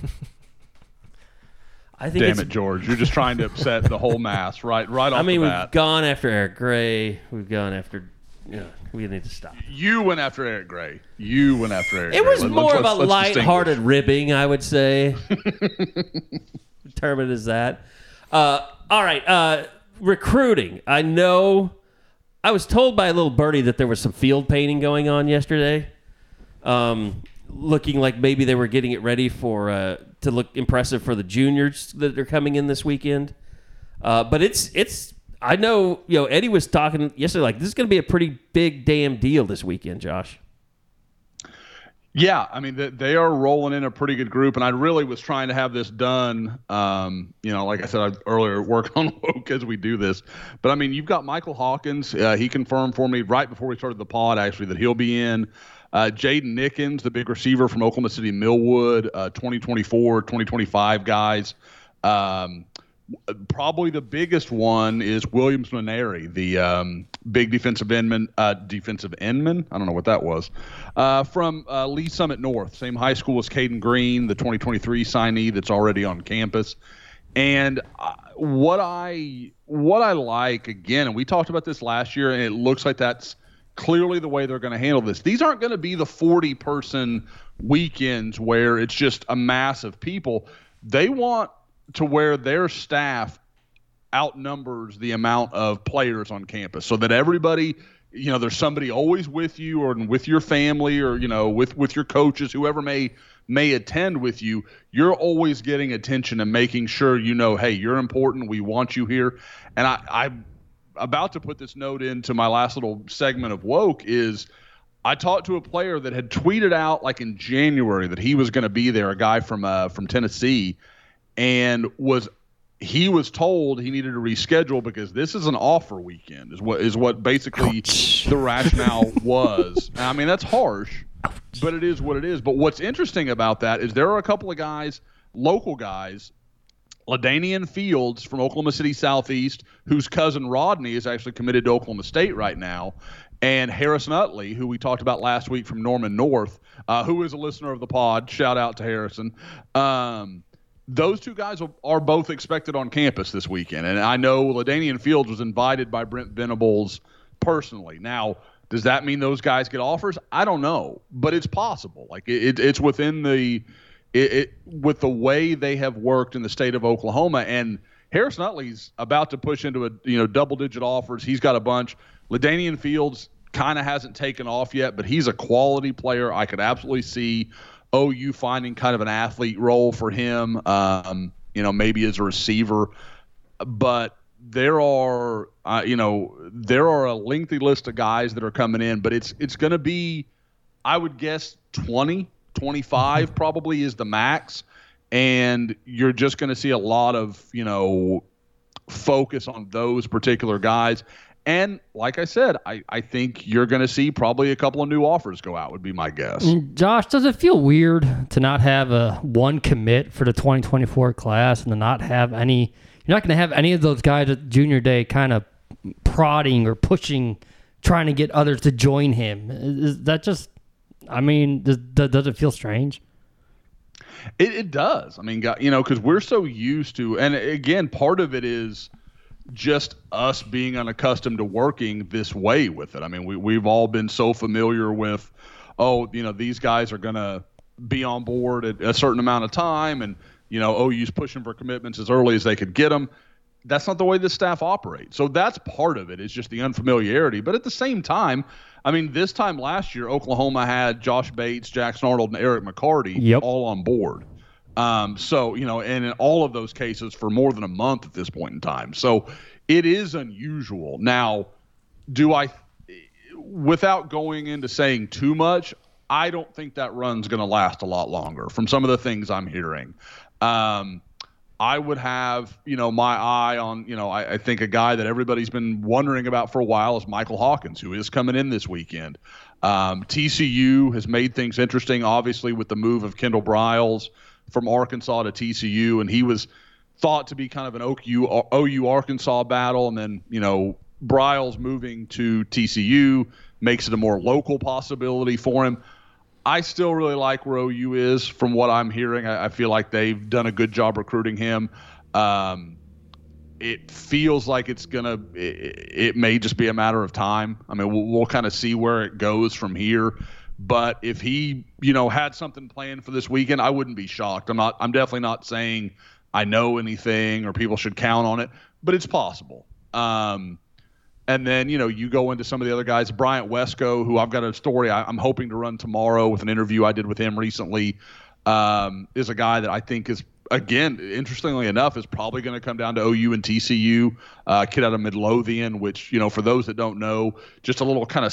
I think Damn it, George! You're just trying to upset the whole mass right right off I mean, the we've gone after Eric Gray. We've gone after. You know, we need to stop. you went after Eric Gray. You went after Eric. It Gray. was Let- more let's- of a let's- let's light-hearted ribbing, I would say. Determined as that. Uh, all right, uh, recruiting. I know. I was told by a little birdie that there was some field painting going on yesterday, um, looking like maybe they were getting it ready for uh, to look impressive for the juniors that are coming in this weekend. Uh, but it's it's. I know you know Eddie was talking yesterday like this is going to be a pretty big damn deal this weekend, Josh. Yeah, I mean they, are rolling in a pretty good group, and I really was trying to have this done. Um, you know, like I said I earlier, work on woke as we do this. But I mean, you've got Michael Hawkins. Uh, he confirmed for me right before we started the pod actually that he'll be in. Uh, Jaden Nickens, the big receiver from Oklahoma City Millwood, uh, 2024, 2025 guys. Um, probably the biggest one is Williams Nwaneri, the um, big defensive endman, uh, defensive endman. I don't know what that was. Uh, from uh, Lee's Summit North, same high school as Cayden Green, the 2023 signee that's already on campus. And uh, what I what I like again, and we talked about this last year, and it looks like that's clearly the way they're going to handle this. These aren't going to be the 40 person weekends where it's just a mass of people. They want to where their staff outnumbers the amount of players on campus so that everybody you know there's somebody always with you or with your family or you know with with your coaches whoever may may attend with you you're always getting attention and making sure you know hey you're important we want you here. And i i'm about to put this note into my last little segment of woke is I talked to a player that had tweeted out like in January that he was going to be there, a guy from uh, from Tennessee, and was he was told he needed to reschedule because this is an offer weekend is what is what basically the rationale was. I mean that's harsh, but it is what it is. But what's interesting about that is there are a couple of guys, local guys, Ladanian Fields from Oklahoma City Southeast, whose cousin Rodney is actually committed to Oklahoma State right now, and Harrison Utley, who we talked about last week from Norman North, uh, who is a listener of the pod. Shout out to Harrison. Um, those two guys are- both expected on campus this weekend, and I know Ladanian Fields was invited by Brent Venables personally. Now, does that mean those guys get offers? I don't know, but it's possible. Like it, it, it's within the it, it with the way they have worked in the state of Oklahoma and Harrison Utley's about to push into a you know double digit offers. He's got a bunch. Ladanian Fields kind of hasn't taken off yet, but he's a quality player. I could absolutely see OU finding kind of an athlete role for him. Um, you know, maybe as a receiver, but there are uh, you know there are a lengthy list of guys that are coming in, but it's it's going to be I would guess 20 25 probably is the max. And you're just going to see a lot of, you know, focus on those particular guys. And like I said, I, I think you're going to see probably a couple of new offers go out, would be my guess. Mm, Josh, does it feel weird to not have a one commit for the 2024 class and to not have any? You're not going to have any of those guys at junior day kind of prodding or pushing, trying to get others to join him. Is that just? I mean, does, does it feel strange? It, it does. I mean, you know, because we're so used to, and again, part of it is just us being unaccustomed to working this way with it. I mean, we, we've all been so familiar with, oh, you know, these guys are going to be on board at a certain amount of time, and, you know, oh, OU's pushing for commitments as early as they could get them. That's not the way the staff operates. So that's part of it. it, is just the unfamiliarity. But at the same time, I mean, this time last year, Oklahoma had Josh Bates, Jackson Arnold, and Eric McCarty Yep. all on board. Um, so, you know, and in all of those cases for more than a month at this point in time. So it is unusual. Now, do I, without going into saying too much, I don't think that run's going to last a lot longer from some of the things I'm hearing. Um, I would have, you know, my eye on, you know, I, I think a guy that everybody's been wondering about for a while is Michael Hawkins, who is coming in this weekend. Um, TCU has made things interesting, obviously, with the move of Kendal Briles from Arkansas to TCU, and he was thought to be kind of an OU, OU Arkansas battle, and then you know Briles moving to TCU makes it a more local possibility for him. I still really like where OU is from what I'm hearing. I, I feel like they've done a good job recruiting him. Um, it feels like it's gonna. It, it may just be a matter of time. I mean, we'll, we'll kind of see where it goes from here. But if he, you know, had something planned for this weekend, I wouldn't be shocked. I'm not. I'm definitely not saying I know anything or people should count on it, but it's possible. Um, and then, you know, you go into some of the other guys, Bryant Wesco, who I've got a story I, I'm hoping to run tomorrow with an interview I did with him recently, um, is a guy that I think is, again, interestingly enough, is probably going to come down to OU and TCU, uh, kid out of Midlothian, which, you know, for those that don't know, just a little kind of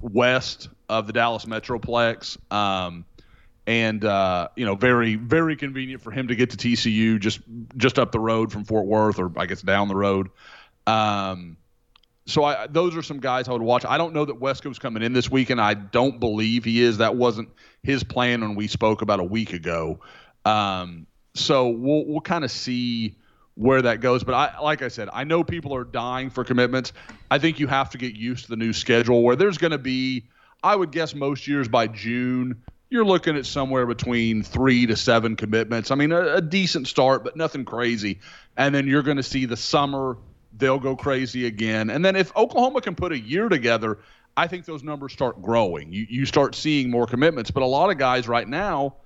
southwest of the Dallas Metroplex. Um, and uh, you know, very very convenient for him to get to TCU just just up the road from Fort Worth, or I guess down the road. Um, so I, those are some guys I would watch. I don't know that Wesco's coming in this weekend. I don't believe he is. That wasn't his plan when we spoke about a week ago. Um, so we'll we'll kind of see where that goes. But I, like I said, I know people are dying for commitments. I think you have to get used to the new schedule where there's going to be, I would guess, most years by June you're looking at somewhere between three to seven commitments. I mean, a, a decent start, but nothing crazy. And then you're going to see the summer, they'll go crazy again. And then if Oklahoma can put a year together, I think those numbers start growing. You, you start seeing more commitments. But a lot of guys right now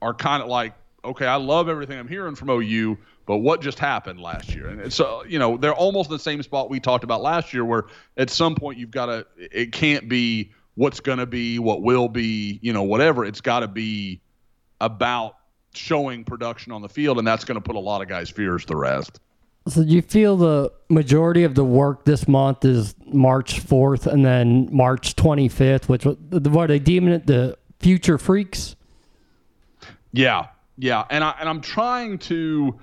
are kind of like, okay, I love everything I'm hearing from OU, but what just happened last year? And so, you know, they're almost in the same spot we talked about last year, where at some point you've got to, it can't be what's going to be, what will be, you know, whatever. It's got to be about showing production on the field, and that's going to put a lot of guys' fears to rest. So do you feel the majority of the work this month is March 4th and then March 25th, which what are they deeming it the future freaks? Yeah, yeah, and I and I'm trying to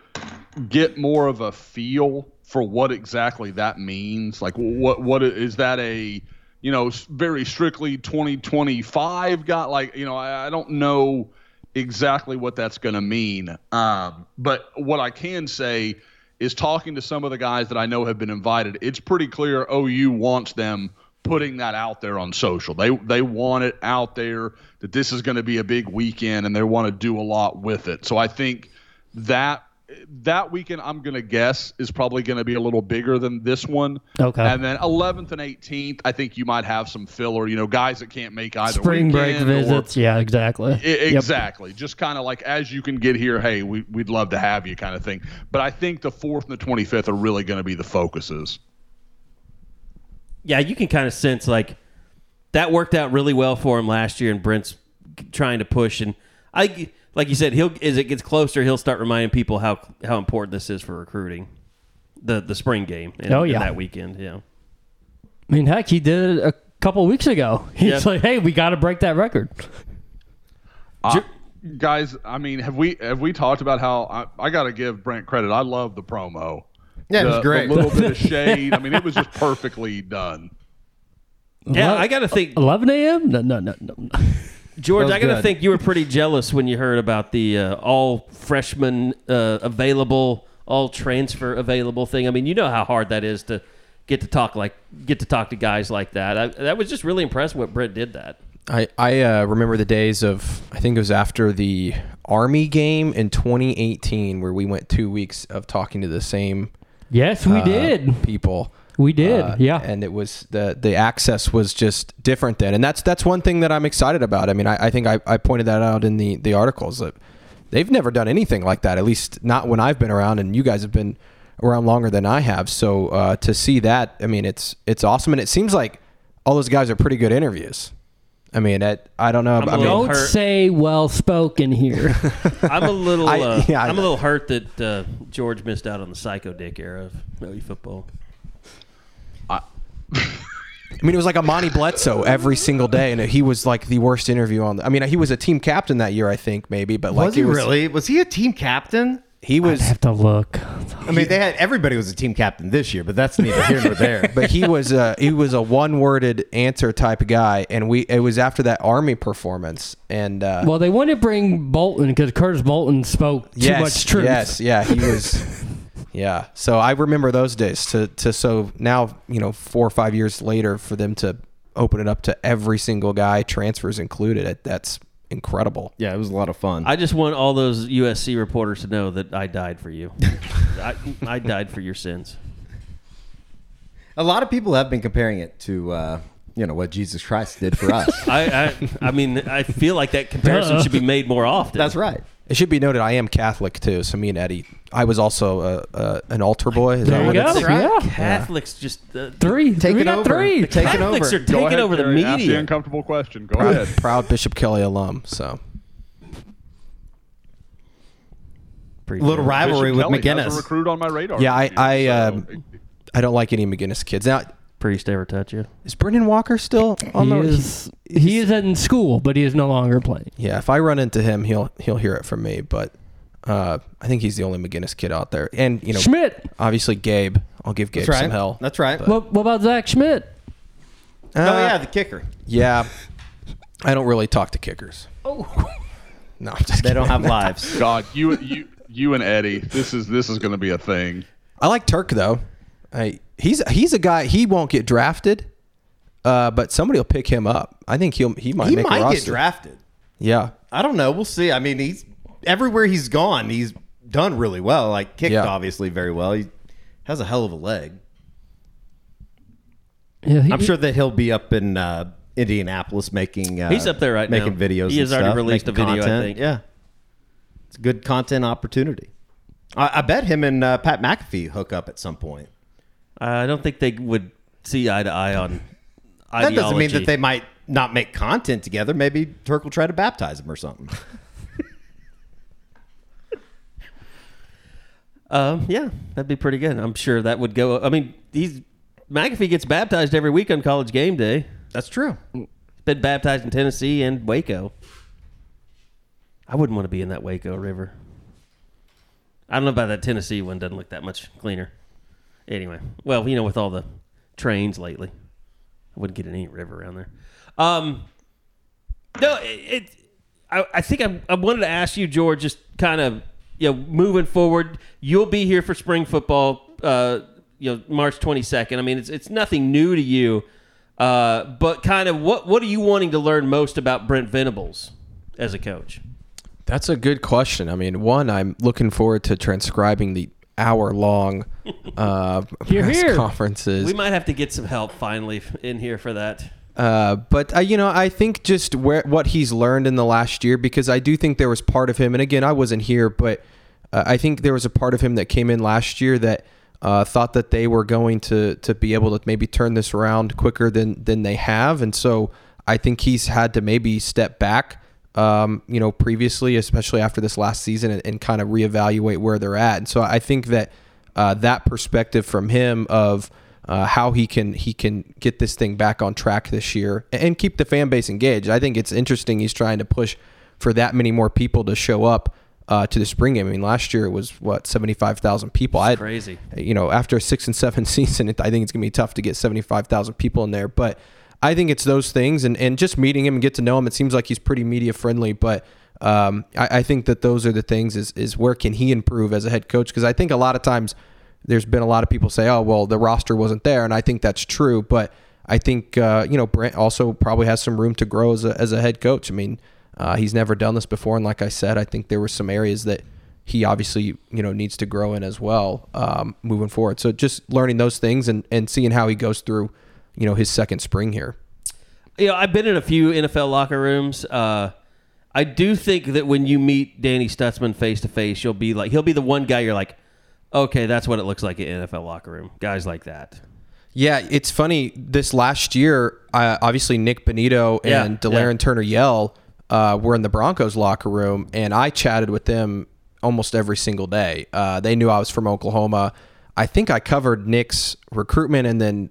get more of a feel for what exactly that means. Like, what what is that a you know very strictly 2025 got like you know I, I don't know exactly what that's going to mean. Um, but what I can say is talking to some of the guys that I know have been invited, it's pretty clear OU wants them putting that out there on social. They they want it out there that this is going to be a big weekend and they want to do a lot with it. So I think that that weekend I'm going to guess is probably going to be a little bigger than this one. Okay. And then 11th and 18th, I think you might have some filler, you know, guys that can't make either Spring break weekend or- visits. Yeah, exactly. I- Yep. exactly. Just kind of like as you can get here, hey, we, we'd love to have you kind of thing. But I think the 4th and the 25th are really going to be the focuses. Yeah, you can kind of sense like that worked out really well for him last year, and Brent's trying to push. And I, like you said, he'll as it gets closer, he'll start reminding people how how important this is for recruiting. The the spring game. And, Oh, yeah. and that weekend. Yeah. I mean, heck, he did it a couple weeks ago. He's Yeah. like, hey, we got to break that record. Uh, I- guys, I mean, have we have we talked about how I, I got to give Brent credit? I love the promo. Yeah, it was great. The little bit of shade. I mean, it was just perfectly done. Yeah, Ele- I got to think, 11 a.m. No, no, no, no. George. I got to think you were pretty jealous when you heard about the uh, all freshman uh, available, all transfer available thing. I mean, you know how hard that is to get to talk like get to talk to guys like that. I, that was just really impressed what Brent did that. I, I uh, remember the days of I think it was after the Army game in 2018 where we went two weeks of talking to the same Yes, we uh, did. people. We did. Uh, yeah. and it was the the access was just different then, and that's that's one thing that I'm excited about. I mean, I, I think I, I pointed that out in the the articles that they've never done anything like that. At least not when I've been around, and you guys have been around longer than I have. So uh, to see that, I mean, it's it's awesome, and it seems like all those guys are pretty good interviews. I mean, it, I don't know. I'm I a mean, Don't hurt. say well spoken here. I'm a little, I- uh, yeah, I I'm a little hurt that uh, George missed out on the psycho dick era of OU football. I mean, it was like a Monty Bledsoe every single day, and he was like the worst interview on. The, I mean, he was a team captain that year, I think, maybe, but like was he it really? Was he a team captain? He was, i have to look. I mean, they had everybody was a team captain this year, but that's neither here nor there. but he was a he was a one worded answer type of guy, and we it was after that Army performance, and uh, Well, they wanted to bring Bolton because Curtis Bolton spoke too yes, much truth. yes, yeah, he was. Yeah, so I remember those days. To to so now you know four or five years later for them to open it up to every single guy, transfers included. That's incredible. yeah, it was a lot of fun. I just want all those USC reporters to know that I died for you. I, I died for your sins. a lot of people have been comparing it to uh, you know what Jesus Christ did for us. I, I, I mean, I feel like that comparison Duh. should be made more often. that's right. It should be noted I am Catholic too. So me and Eddie, I was also a, a, an altar boy. Is There that you what go. it's? right. Yeah. Catholics just uh, Three. Taking we got over. three. Taking Catholics over. are taking ahead, over the Gary, Ask the media. uncomfortable question. Go Proud, ahead. proud Bishop Kelley alum. So Pretty Little fair. rivalry Bishop with Kelley, that's a McGuinness. recruit on my radar. yeah, I this I so- um, I don't like any McGuinness kids. Now Priest ever touch you? is Brendan Walker still on He the? is, he is in school, but he is no longer playing. Yeah, if I run into him, he'll he'll hear it from me. But uh, I think he's the only McGuinness kid out there, and you know, Schmidt. obviously Gabe. I'll give Gabe That's right. some hell. That's right. What, what about Zach Schmit? oh Uh, yeah, the kicker. yeah. I don't really talk to kickers. Oh, no, I'm just They kidding. don't have lives. God, you you you and Eddie, this is this is going to be a thing. I like Turk though. I, he's he's a guy. He won't get drafted, uh, but somebody will pick him up. I think he'll he might he make a might get drafted. Yeah, I don't know. We'll see. I mean, he's everywhere he's gone, he's done really well. Like kicked Yeah. obviously very well. He has a hell of a leg. Yeah, he- I'm sure that he'll be up in uh, Indianapolis making. Uh, He's up there right now. making videos. He and has already stuff, released a video, I think. Yeah, it's a good content opportunity. I, I bet him and uh, Pat McAfee hook up at some point. I don't think they would see eye to eye on That doesn't mean that they might not make content together. Maybe Turk will try to baptize him or something. Um, yeah, that'd be pretty good. I'm sure that would go. I mean, he's McAfee gets baptized every week on College Game Day. That's true. Been baptized in Tennessee and Waco. I wouldn't want to be in that Waco River. I don't know about that Tennessee one. Doesn't look that much cleaner. Anyway, well, you know, with all the trains lately, I wouldn't get in any river around there. Um, no, it. it I, I think I, I wanted to ask you, George, just kind of you know moving forward. You'll be here for spring football. Uh, you know, March twenty second. I mean, it's it's nothing new to you. Uh, but kind of what what are you wanting to learn most about Brent Venables as a coach? That's a good question. I mean, one, I'm looking forward to transcribing the hour long uh, Hear, press hear. conferences. We might have to get some help finally in here for that. Uh, but uh, you know, I think just where what he's learned in the last year, because I do think there was part of him, and again, I wasn't here, but uh, I think there was a part of him that came in last year that uh, thought that they were going to to be able to maybe turn this around quicker than than they have, and so I think he's had to maybe step back. Um, you know, previously, especially after this last season, and, and kind of reevaluate where they're at. And so I think that uh, that perspective from him of uh, how he can he can get this thing back on track this year and keep the fan base engaged. I think it's interesting. He's trying to push for that many more people to show up uh, to the spring game. I mean, last year it was what seventy five thousand people. I crazy. You know, after a six and seven season, it, I think it's gonna be tough to get seventy five thousand people in there. But I think it's those things, and and just meeting him and get to know him. It seems like he's pretty media friendly, but. Um, I, I think that those are the things is, is where can he improve as a head coach? Because I think a lot of times there's been a lot of people say, oh, well, the roster wasn't there. And I think that's true. But I think, uh, you know, Brent also probably has some room to grow as a, as a head coach. I mean, uh, he's never done this before. And like I said, I think there were some areas that he obviously, you know, needs to grow in as well um, moving forward. So just learning those things and, and seeing how he goes through, you know, his second spring here. You know, I've been in a few NFL locker rooms. Uh, I do think that when you meet Danny Stutsman face to face, you'll be like, he'll be the one guy you're like, okay, that's what it looks like in NFL locker room. Guys like that. Yeah, it's funny. This last year, uh, obviously Nik Bonitto Yeah, and Delarrin yeah. Turner Yell uh, were in the Broncos locker room, and I chatted with them almost every single day. Uh, they knew I was from Oklahoma. I think I covered Nick's recruitment, and then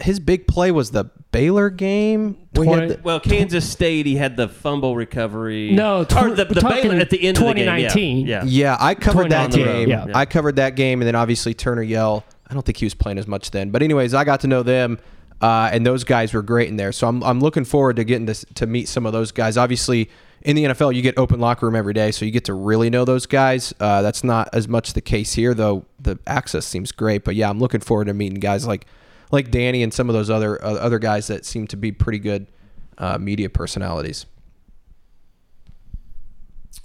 his big play was the Baylor game. where had the- Well, Kansas State, he had the fumble recovery. No, tw- or the, the Baylor at the end of the game. 2019. Yeah. yeah. Yeah, I covered that 2019, game. yeah. I covered that game, and then obviously Turner Yell. I don't think he was playing as much then, but anyways, I got to know them, uh, and those guys were great in there. So I'm, I'm looking forward to getting to to meet some of those guys. Obviously, in the NFL, you get open locker room every day, so you get to really know those guys. Uh, that's not as much the case here, though. The access seems great, but yeah, I'm looking forward to meeting guys like like Danny and some of those other uh, other guys that seem to be pretty good uh, media personalities.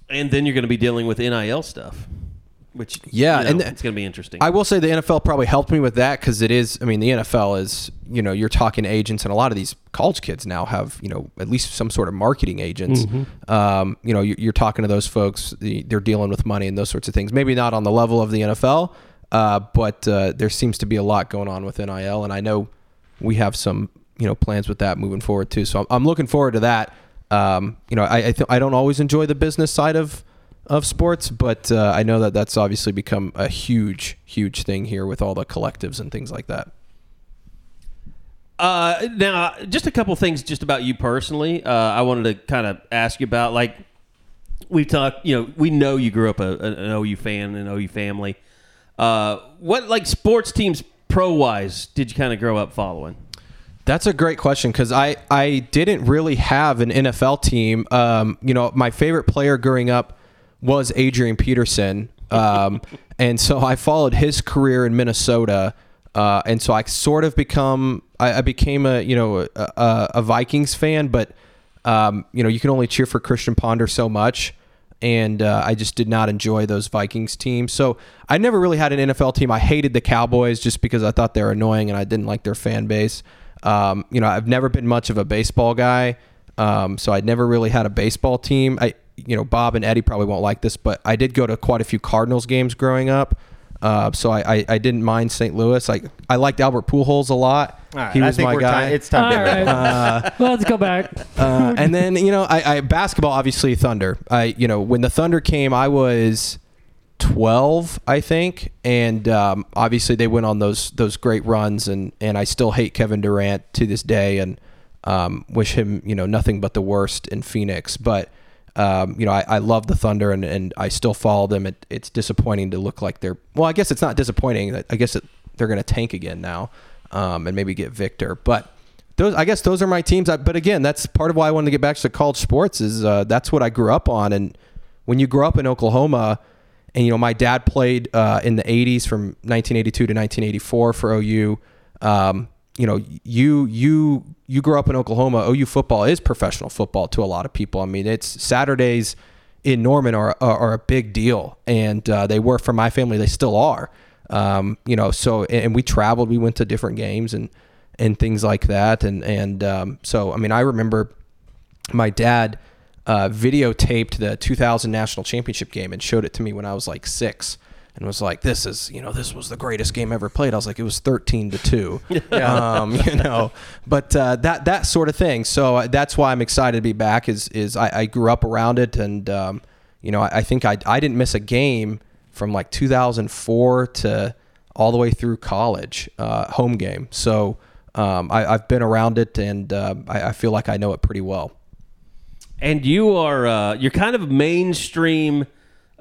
And then you're going to be dealing with NIL stuff, which Yeah, you know, and it's going to be interesting. I will say the NFL probably helped me with that because it is. I mean, the NFL is. You know, you're talking agents, and a lot of these college kids now have you know at least some sort of marketing agents. Um, you know, you're, you're talking to those folks. the- They're dealing with money and those sorts of things. Maybe not on the level of the NFL, uh, but uh, there seems to be a lot going on with NIL, and I know we have some you know plans with that moving forward too. So I'm, I'm looking forward to that. Um, you know, I I, th- I don't always enjoy the business side of of sports, but uh, I know that that's obviously become a huge, huge thing here with all the collectives and things like that. Uh, now, just a couple things just about you personally. Uh, I wanted to kind of ask you about like we've talked. You know, we know you grew up a, an OU fan, and an OU family. Uh, what like sports teams pro wise did you kind of grow up following? That's a great question because I, I didn't really have an NFL team. Um, you know, my favorite player growing up was Adrian Peterson. Um, and so I followed his career in Minnesota. Uh, and so I sort of become, I, I became a, you know, a, a, a Vikings fan, but, um, you know, you can only cheer for Christian Ponder so much. And uh, I just did not enjoy those Vikings teams. So I never really had an NFL team. I hated the Cowboys just because I thought they were annoying and I didn't like their fan base. Um, you know, I've never been much of a baseball guy, um, so I'd never really had a baseball team. I, you know, Bob and Eddie probably won't like this, but I did go to quite a few Cardinals games growing up. Uh, so I, I, I didn't mind St. Louis. I I liked Albert Pujols a lot. All right, he I was think my we're guy. Time, it's time All to right. Uh, Let's go back. uh, and then you know, I, I basketball obviously Thunder. I you know when the Thunder came, I was twelve, I think, and um, obviously they went on those those great runs, and and I still hate Kevin Durant to this day, and um, wish him you know nothing but the worst in Phoenix, but. Um, you know, I, I love the Thunder and, and I still follow them. It, it's disappointing to look like they're well. I guess it's not disappointing. I guess it, they're going to tank again now, um, and maybe get Victor. But those I guess those are my teams. I, but again, that's part of why I wanted to get back to college sports. Is uh, that's what I grew up on. And when you grow up in Oklahoma, and you know my dad played uh, in the '80s from 1982 to 1984 for OU. Um, you know, you you you grew up in Oklahoma. OU football is professional football to a lot of people. I mean, it's Saturdays in Norman are are, are a big deal, and uh, they were for my family. They still are. Um, you know, so and we traveled. We went to different games and and things like that. And and um, so I mean, I remember my dad uh, videotaped the 2000 national championship game and showed it to me when I was like six. And was like, "This is, you know, this was the greatest game ever played." I was like, "It was thirteen to two, um, you know." But uh, that that sort of thing. So uh, that's why I'm excited to be back. Is is I, I grew up around it, and um, you know, I, I think I I didn't miss a game from like 2004 to all the way through college, uh, home game. So um, I, I've been around it, and uh, I, I feel like I know it pretty well. and you are uh, you're kind of mainstream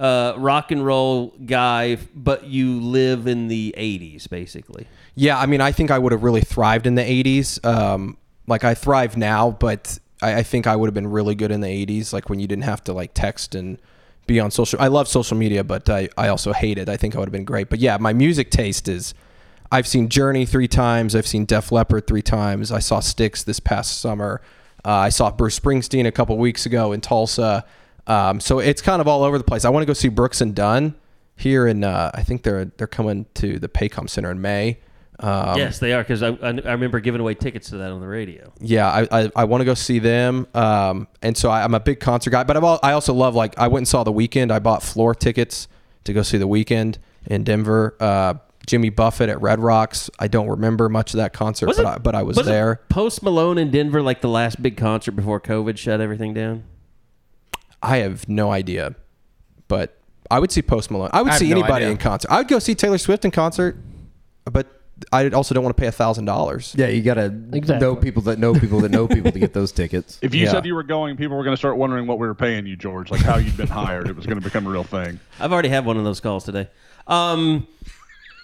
uh, rock and roll guy, but you live in the '80s, basically. Yeah, I mean, I think I would have really thrived in the '80s. Um, like I thrive now, but I, I think I would have been really good in the '80s, like when you didn't have to like text and be on social. I love social media, but I, I also hate it. I think I would have been great. But yeah, my music taste is. I've seen Journey three times. I've seen Def Leppard three times. I saw Styx this past summer. Uh, I saw Bruce Springsteen a couple weeks ago in Tulsa. Um, so it's kind of all over the place. I want to go see Brooks and Dunn here in. Uh, I think they're they're coming to the Paycom Center in May. Um, yes, they are because I, I, I remember giving away tickets to that on the radio. yeah, I, I, I want to go see them. Um, and so I, I'm a big concert guy, but I've, al- I also love like I went and saw the Weeknd. I bought floor tickets to go see the Weeknd in Denver. Uh, Jimmy Buffett at Red Rocks. I don't remember much of that concert, but, I, but I was, there. Post Malone in Denver, like the last big concert before COVID shut everything down. I have no idea, but I would see Post Malone. I would I see no anybody idea. in concert. I would go see Taylor Swift in concert, but I also don't want to pay a thousand dollars. Yeah, you gotta Exactly. know people that know people that know people to get those tickets. If you Yeah. said you were going, people were going to start wondering what we were paying you, George. Like how you'd been hired. It was going to become a real thing. I've already had one of those calls today. Um,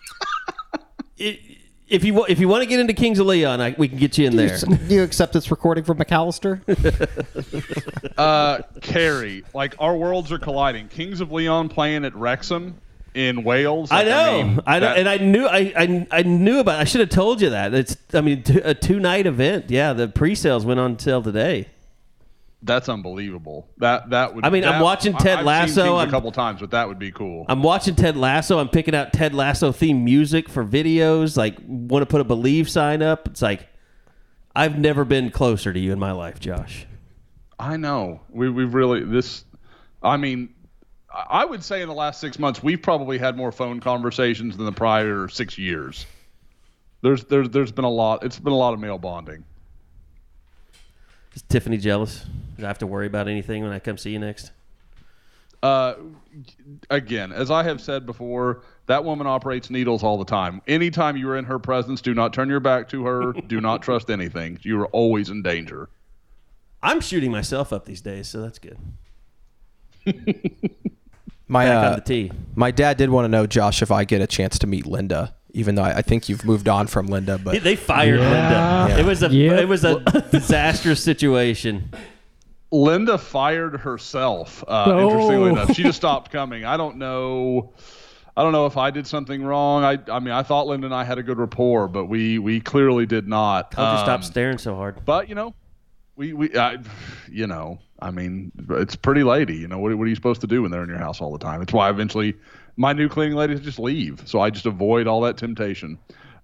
i- if you if you want to get into Kings of Leon, I, we can get you in there. Do you accept this recording from McAllister? Uh, Carey, like our worlds are colliding. Kings of Leon playing at Wrexham in Wales. I Like, know, mean, I know, that- and I knew, I, I, I knew about. I should have told you that. It's, I mean, t- a two night event. Yeah, the pre sales went on sale today. That's unbelievable. That that would. I mean, I'm watching Ted I've Lasso, a couple times, but that would be cool. I'm watching Ted Lasso. I'm picking out Ted Lasso theme music for videos. Like, want to put a believe sign up. It's like, I've never been closer to you in my life, Josh. I know. We we've really this. I mean, I would say in the last six months we've probably had more phone conversations than the prior six years. There's there's there's been a lot. It's been a lot of mail bonding. Is Tiffany jealous? Do I have to worry about anything when I come see you next? Uh, again, as I have said before, that woman operates needles all the time. Anytime you are in her presence, do not turn your back to her. do not trust anything. You are always in danger. I'm shooting myself up these days, so that's good. My Back uh, on the tee. my dad did want to know, Josh, if I get a chance to meet Linda, even though I, I think you've moved on from Linda. But They fired Yeah. Linda. It was a Yep. it was a disastrous situation. Linda fired herself. Uh, Oh. Interestingly enough, she just stopped coming. I don't know. I don't know if I did something wrong. I, I mean, I thought Linda and I had a good rapport, but we, we clearly did not. Told you Um, stop staring so hard. But you know, we we I, you know, I mean, it's pretty lady. You know, what, what are you supposed to do when they're in your house all the time? It's why eventually my new cleaning ladies just leave, so I just avoid all that temptation.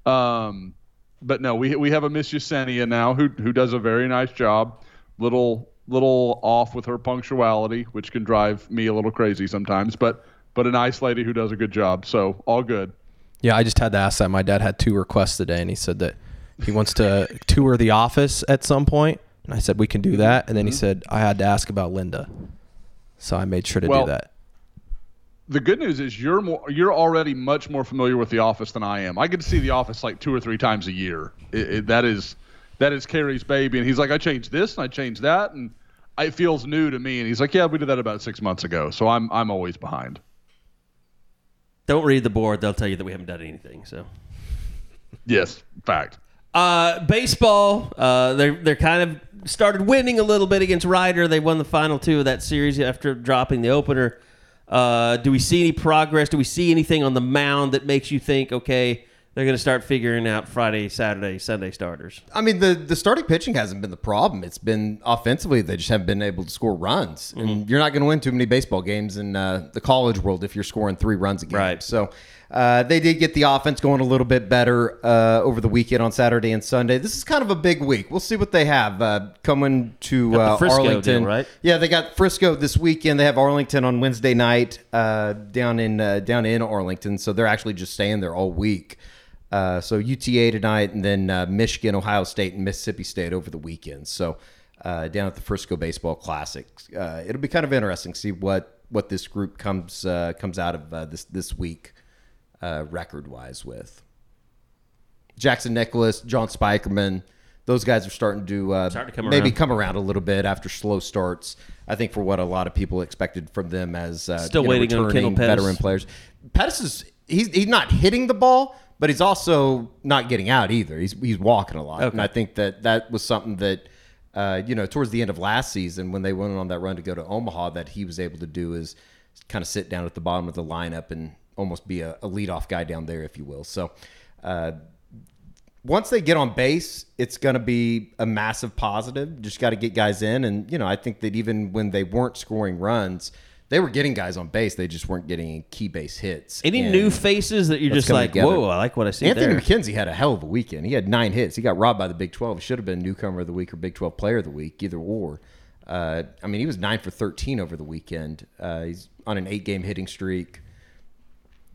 Um, but no, we we have a Miss Yesenia now who who does a very nice job. Little little off with her punctuality, which can drive me a little crazy sometimes, but but a nice lady who does a good job. So all good. yeah, I just had to ask that. My dad had two requests today, and he said that he wants to tour the office at some point. And I said we can do that. And then he said I had to ask about Linda, so I made sure to Well, do that. The good news is you're more you're already much more familiar with the office than I am. I get to see the office like two or three times a year. It, it, that is that is Carey's baby, and he's like, I changed this and I changed that, and it feels new to me. And he's like, Yeah, we did that about six months ago, so I'm I'm always behind. Don't read the board; they'll tell you that we haven't done anything. So, Yes, fact. uh, baseball, uh, they're they're kind of started winning a little bit against Rider. They won the final two of that series after dropping the opener. Uh, do we see any progress? Do we see anything on the mound that makes you think, okay, they're going to start figuring out Friday, Saturday, Sunday starters? I mean, the the starting pitching hasn't been the problem. It's been offensively they just haven't been able to score runs, and you're not going to win too many baseball games in uh, the college world if you're scoring three runs a game. Right. So. Uh, they did get the offense going a little bit better uh, over the weekend on Saturday and Sunday. This is kind of a big week. We'll see what they have uh, coming to uh, Frisco Arlington. deal, right? Yeah, they got Frisco this weekend. They have Arlington on Wednesday night uh, down in uh, down in Arlington. So they're actually just staying there all week. Uh, so UTA tonight, and then uh, Michigan, Ohio State, and Mississippi State over the weekend. So uh, down at the Frisco Baseball Classic, uh, it'll be kind of interesting to see what what this group comes uh, comes out of uh, this this week uh, record wise with. Jackson Nicklaus, John Spikerman, those guys are starting to, uh, Starting to come maybe around. come around a little bit after slow starts. I think for what a lot of people expected from them as uh, Still you know, waiting on Kendall Pettis. veteran players. Pettis is he's he's not hitting the ball, but he's also not getting out either. He's he's walking a lot, and I think that that was something that uh, you know towards the end of last season when they went on that run to go to Omaha that he was able to do is kind of sit down at the bottom of the lineup and almost be a, a leadoff guy down there, if you will. So. Uh, once they get on base, it's going to be a massive positive. Just got to get guys in, and you know, I think that even when they weren't scoring runs, they were getting guys on base. They just weren't getting key base hits. Any And new faces that you're just like, together. whoa, I like what I see Anthony there. Mackenzie had a hell of a weekend. He had nine hits. He got robbed by the Big Twelve. He should have been newcomer of the week or Big Twelve Player of the week, either or. Uh, I mean, he was nine for thirteen over the weekend. Uh, he's on an eight-game hitting streak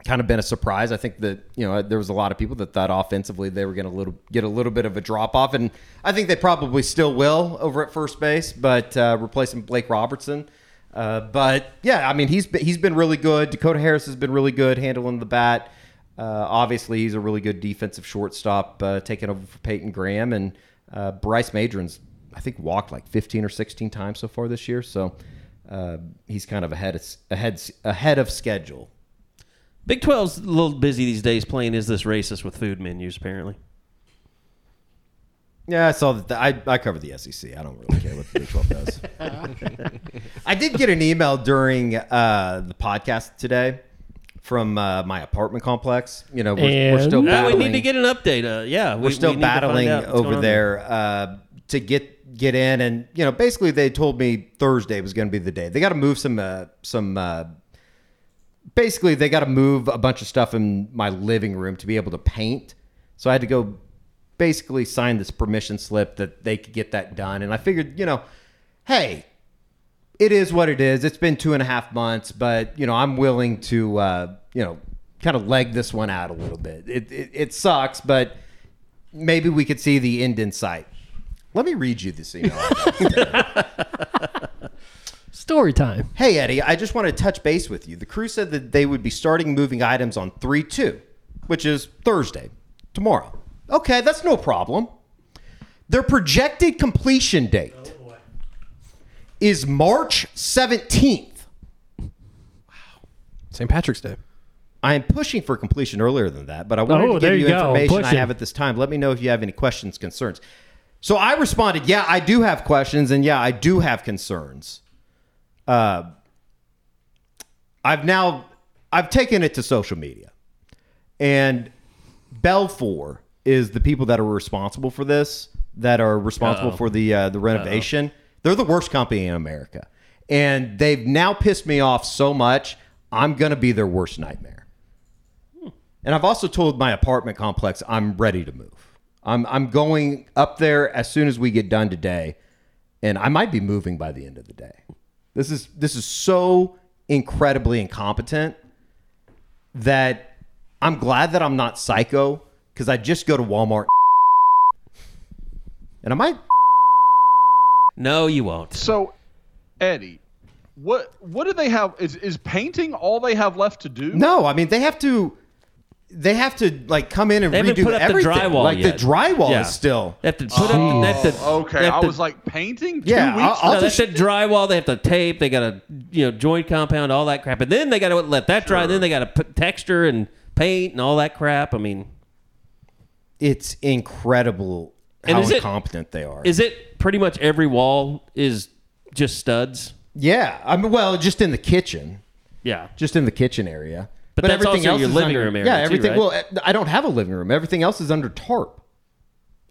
kind of been a surprise. I think that you know there was a lot of people that thought offensively they were going to little get a little bit of a drop off, and I think they probably still will over at first base, but uh, replacing Blake Robertson. Uh, but yeah, I mean he's been, he's been really good. Dakota Harris has been really good handling the bat. Uh, obviously, he's a really good defensive shortstop, uh, taking over for Peyton Graham, and uh, Bryce Madron's I think walked like 15 or 16 times so far this year. So uh, he's kind of ahead of, ahead ahead of schedule. Big 12's a little busy these days playing Is This Racist with food menus, apparently. Yeah, I saw that. I, I cover the SEC. I don't really care what the Big 12 does. I did get an email during uh, the podcast today from uh, my apartment complex. You know, we're, we're still Uh, we battling. need to get an update. Uh, yeah, we, we're still we need to find battling out what's going over there uh, to get get in, and you know, basically they told me Thursday was going to be the day. They got to move some uh, some. Basically, they got to move a bunch of stuff in my living room to be able to paint. So I had to go basically sign this permission slip that they could get that done. And I figured, you know, hey, it is what it is. It's been two and a half months, but you know, I'm willing to, uh, you know, kind of leg this one out a little bit. It, it it sucks, but maybe we could see the end in sight. Let me read you this email. Story time. Hey, Eddie, I just want to touch base with you. The crew said that they would be starting moving items on 3 2, which is Thursday, tomorrow. Okay, that's no problem. Their projected completion date oh, is March 17th. St. Patrick's Day. I am pushing for completion earlier than that, but I wanted Oh, to there give you you go. information I Pushing. have at this time. Let me know if you have any questions, concerns. So I responded, yeah, I do have questions, and yeah, I do have concerns. Uh, I've now I've taken it to social media, and Belfor is the people that are responsible for this, that are responsible for the uh, the renovation. They're the worst company in America, and they've now pissed me off so much. I'm gonna be their worst nightmare. And I've also told my apartment complex I'm ready to move. I'm I'm going up there as soon as we get done today, and I might be moving by the end of the day. This is this is so incredibly incompetent that I'm glad that I'm not psycho because I just go to Walmart and I might No, you won't. So, Eddie, what what do they have? Is is painting all they have left to do? no. I mean they have to. They have to like come in and They haven't redo put up the everything. drywall like yet. the drywall Yeah. is still. They have to put up. They have to, oh, they Okay, have I was like painting. Two Yeah, weeks. I'll- I'll no, just- have to drywall. They have to tape. They got to you know joint compound all that crap, and then they got to let that dry. Then they got to put texture and paint and all that crap. I mean, It's incredible And how is it- incompetent they are. is it pretty much every wall is just studs? yeah, I mean, well, just in the kitchen. Yeah, just in the kitchen area. But that's also your is living under- room area, Yeah, too, everything. right? Well, eh, I don't have a living room. Everything else is under tarp.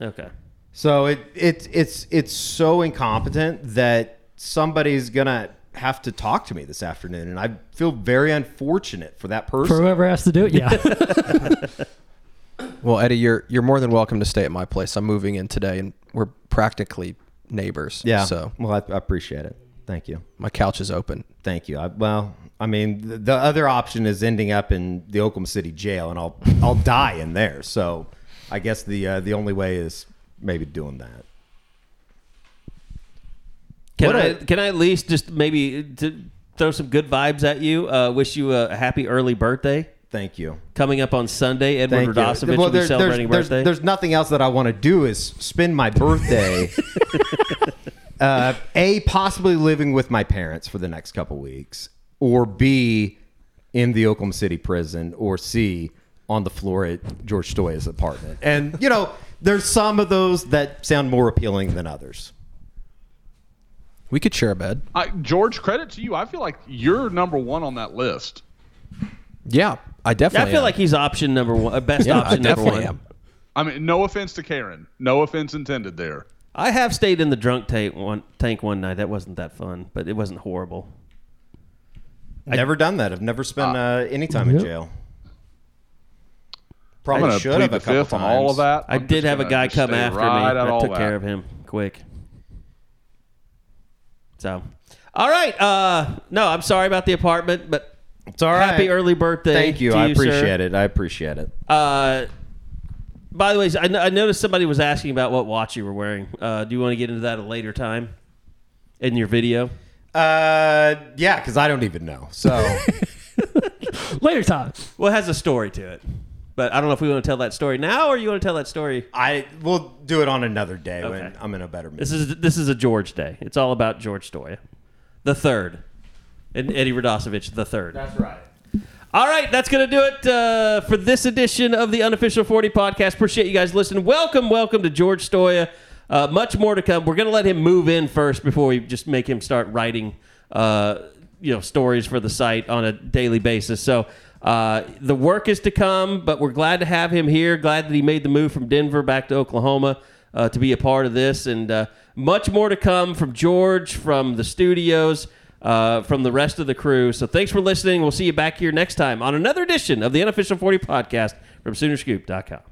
okay. So it it's it's it's so incompetent that somebody's gonna have to talk to me this afternoon, and I feel very unfortunate for that person. For whoever has to do it, yeah. Well, Eddie, you're you're more than welcome to stay at my place. I'm moving in today, and we're practically neighbors. yeah. So well, I, I appreciate it. Thank you. my couch is open. Thank you. I, well, I mean, the, the other option is ending up in the Oklahoma City jail, and I'll I'll die in there. So, I guess the uh, the only way is maybe doing that. Can What I a- can I at least just maybe to throw some good vibes at you? Uh, wish you a happy early birthday. Thank you. coming up on Sunday. Edward Thank you. Radosevich Well, will be celebrating there's, birthday. There's, there's nothing else that I want to do is spend my birthday. uh, a possibly living with my parents for the next couple weeks, or B in the Oklahoma City prison, or C on the floor at George Stoia's apartment. And you know, there's some of those that sound more appealing than others. We could share a bed. I, George, credit to you. I feel like you're number one on that list. Yeah, I definitely. I feel am. like he's option number one, uh, best Yeah, I option number definitely one. am. I mean, no offense to Karen. No offense intended there. I have stayed in the drunk tank one tank one night. That wasn't that fun, but it wasn't horrible. I've Never done that. I've never spent uh, any time in jail. I'm Probably going to should plead have the a couple fifth on times. all of that. I I'm did just have a gonna guy come stay after right me. I all took that. care of him quick. So, all right. Uh, no, I'm sorry about the apartment, but It's all right. happy early birthday. Thank you. to I sir. appreciate it. I appreciate it. Uh, by the way, I, I noticed somebody was asking about what watch you were wearing. Uh, do you want to get into that at a later time in your video? Uh, yeah, because I don't even know. So Later time. Well, it has a story to it, but I don't know if we want to tell that story now or you want to tell that story. I we'll do it on another day when I'm in a better mood. This is this is a George day. It's all about George Stoia, the third, and Eddie Radosevich, the third. That's right. All right, that's going to do it uh, for this edition of the Unofficial 40 podcast. Appreciate you guys listening. Welcome, welcome to George Stoia. Uh, much more to come. We're going to let him move in first before we just make him start writing, uh, you know, stories for the site on a daily basis. So uh, the work is to come, but we're glad to have him here. Glad that he made the move from Denver back to Oklahoma uh, to be a part of this, and uh, much more to come from George, from the studios uh, from the rest of the crew. So thanks for listening. We'll see you back here next time on another edition of the Unofficial 40 podcast from Soonerscoop.com.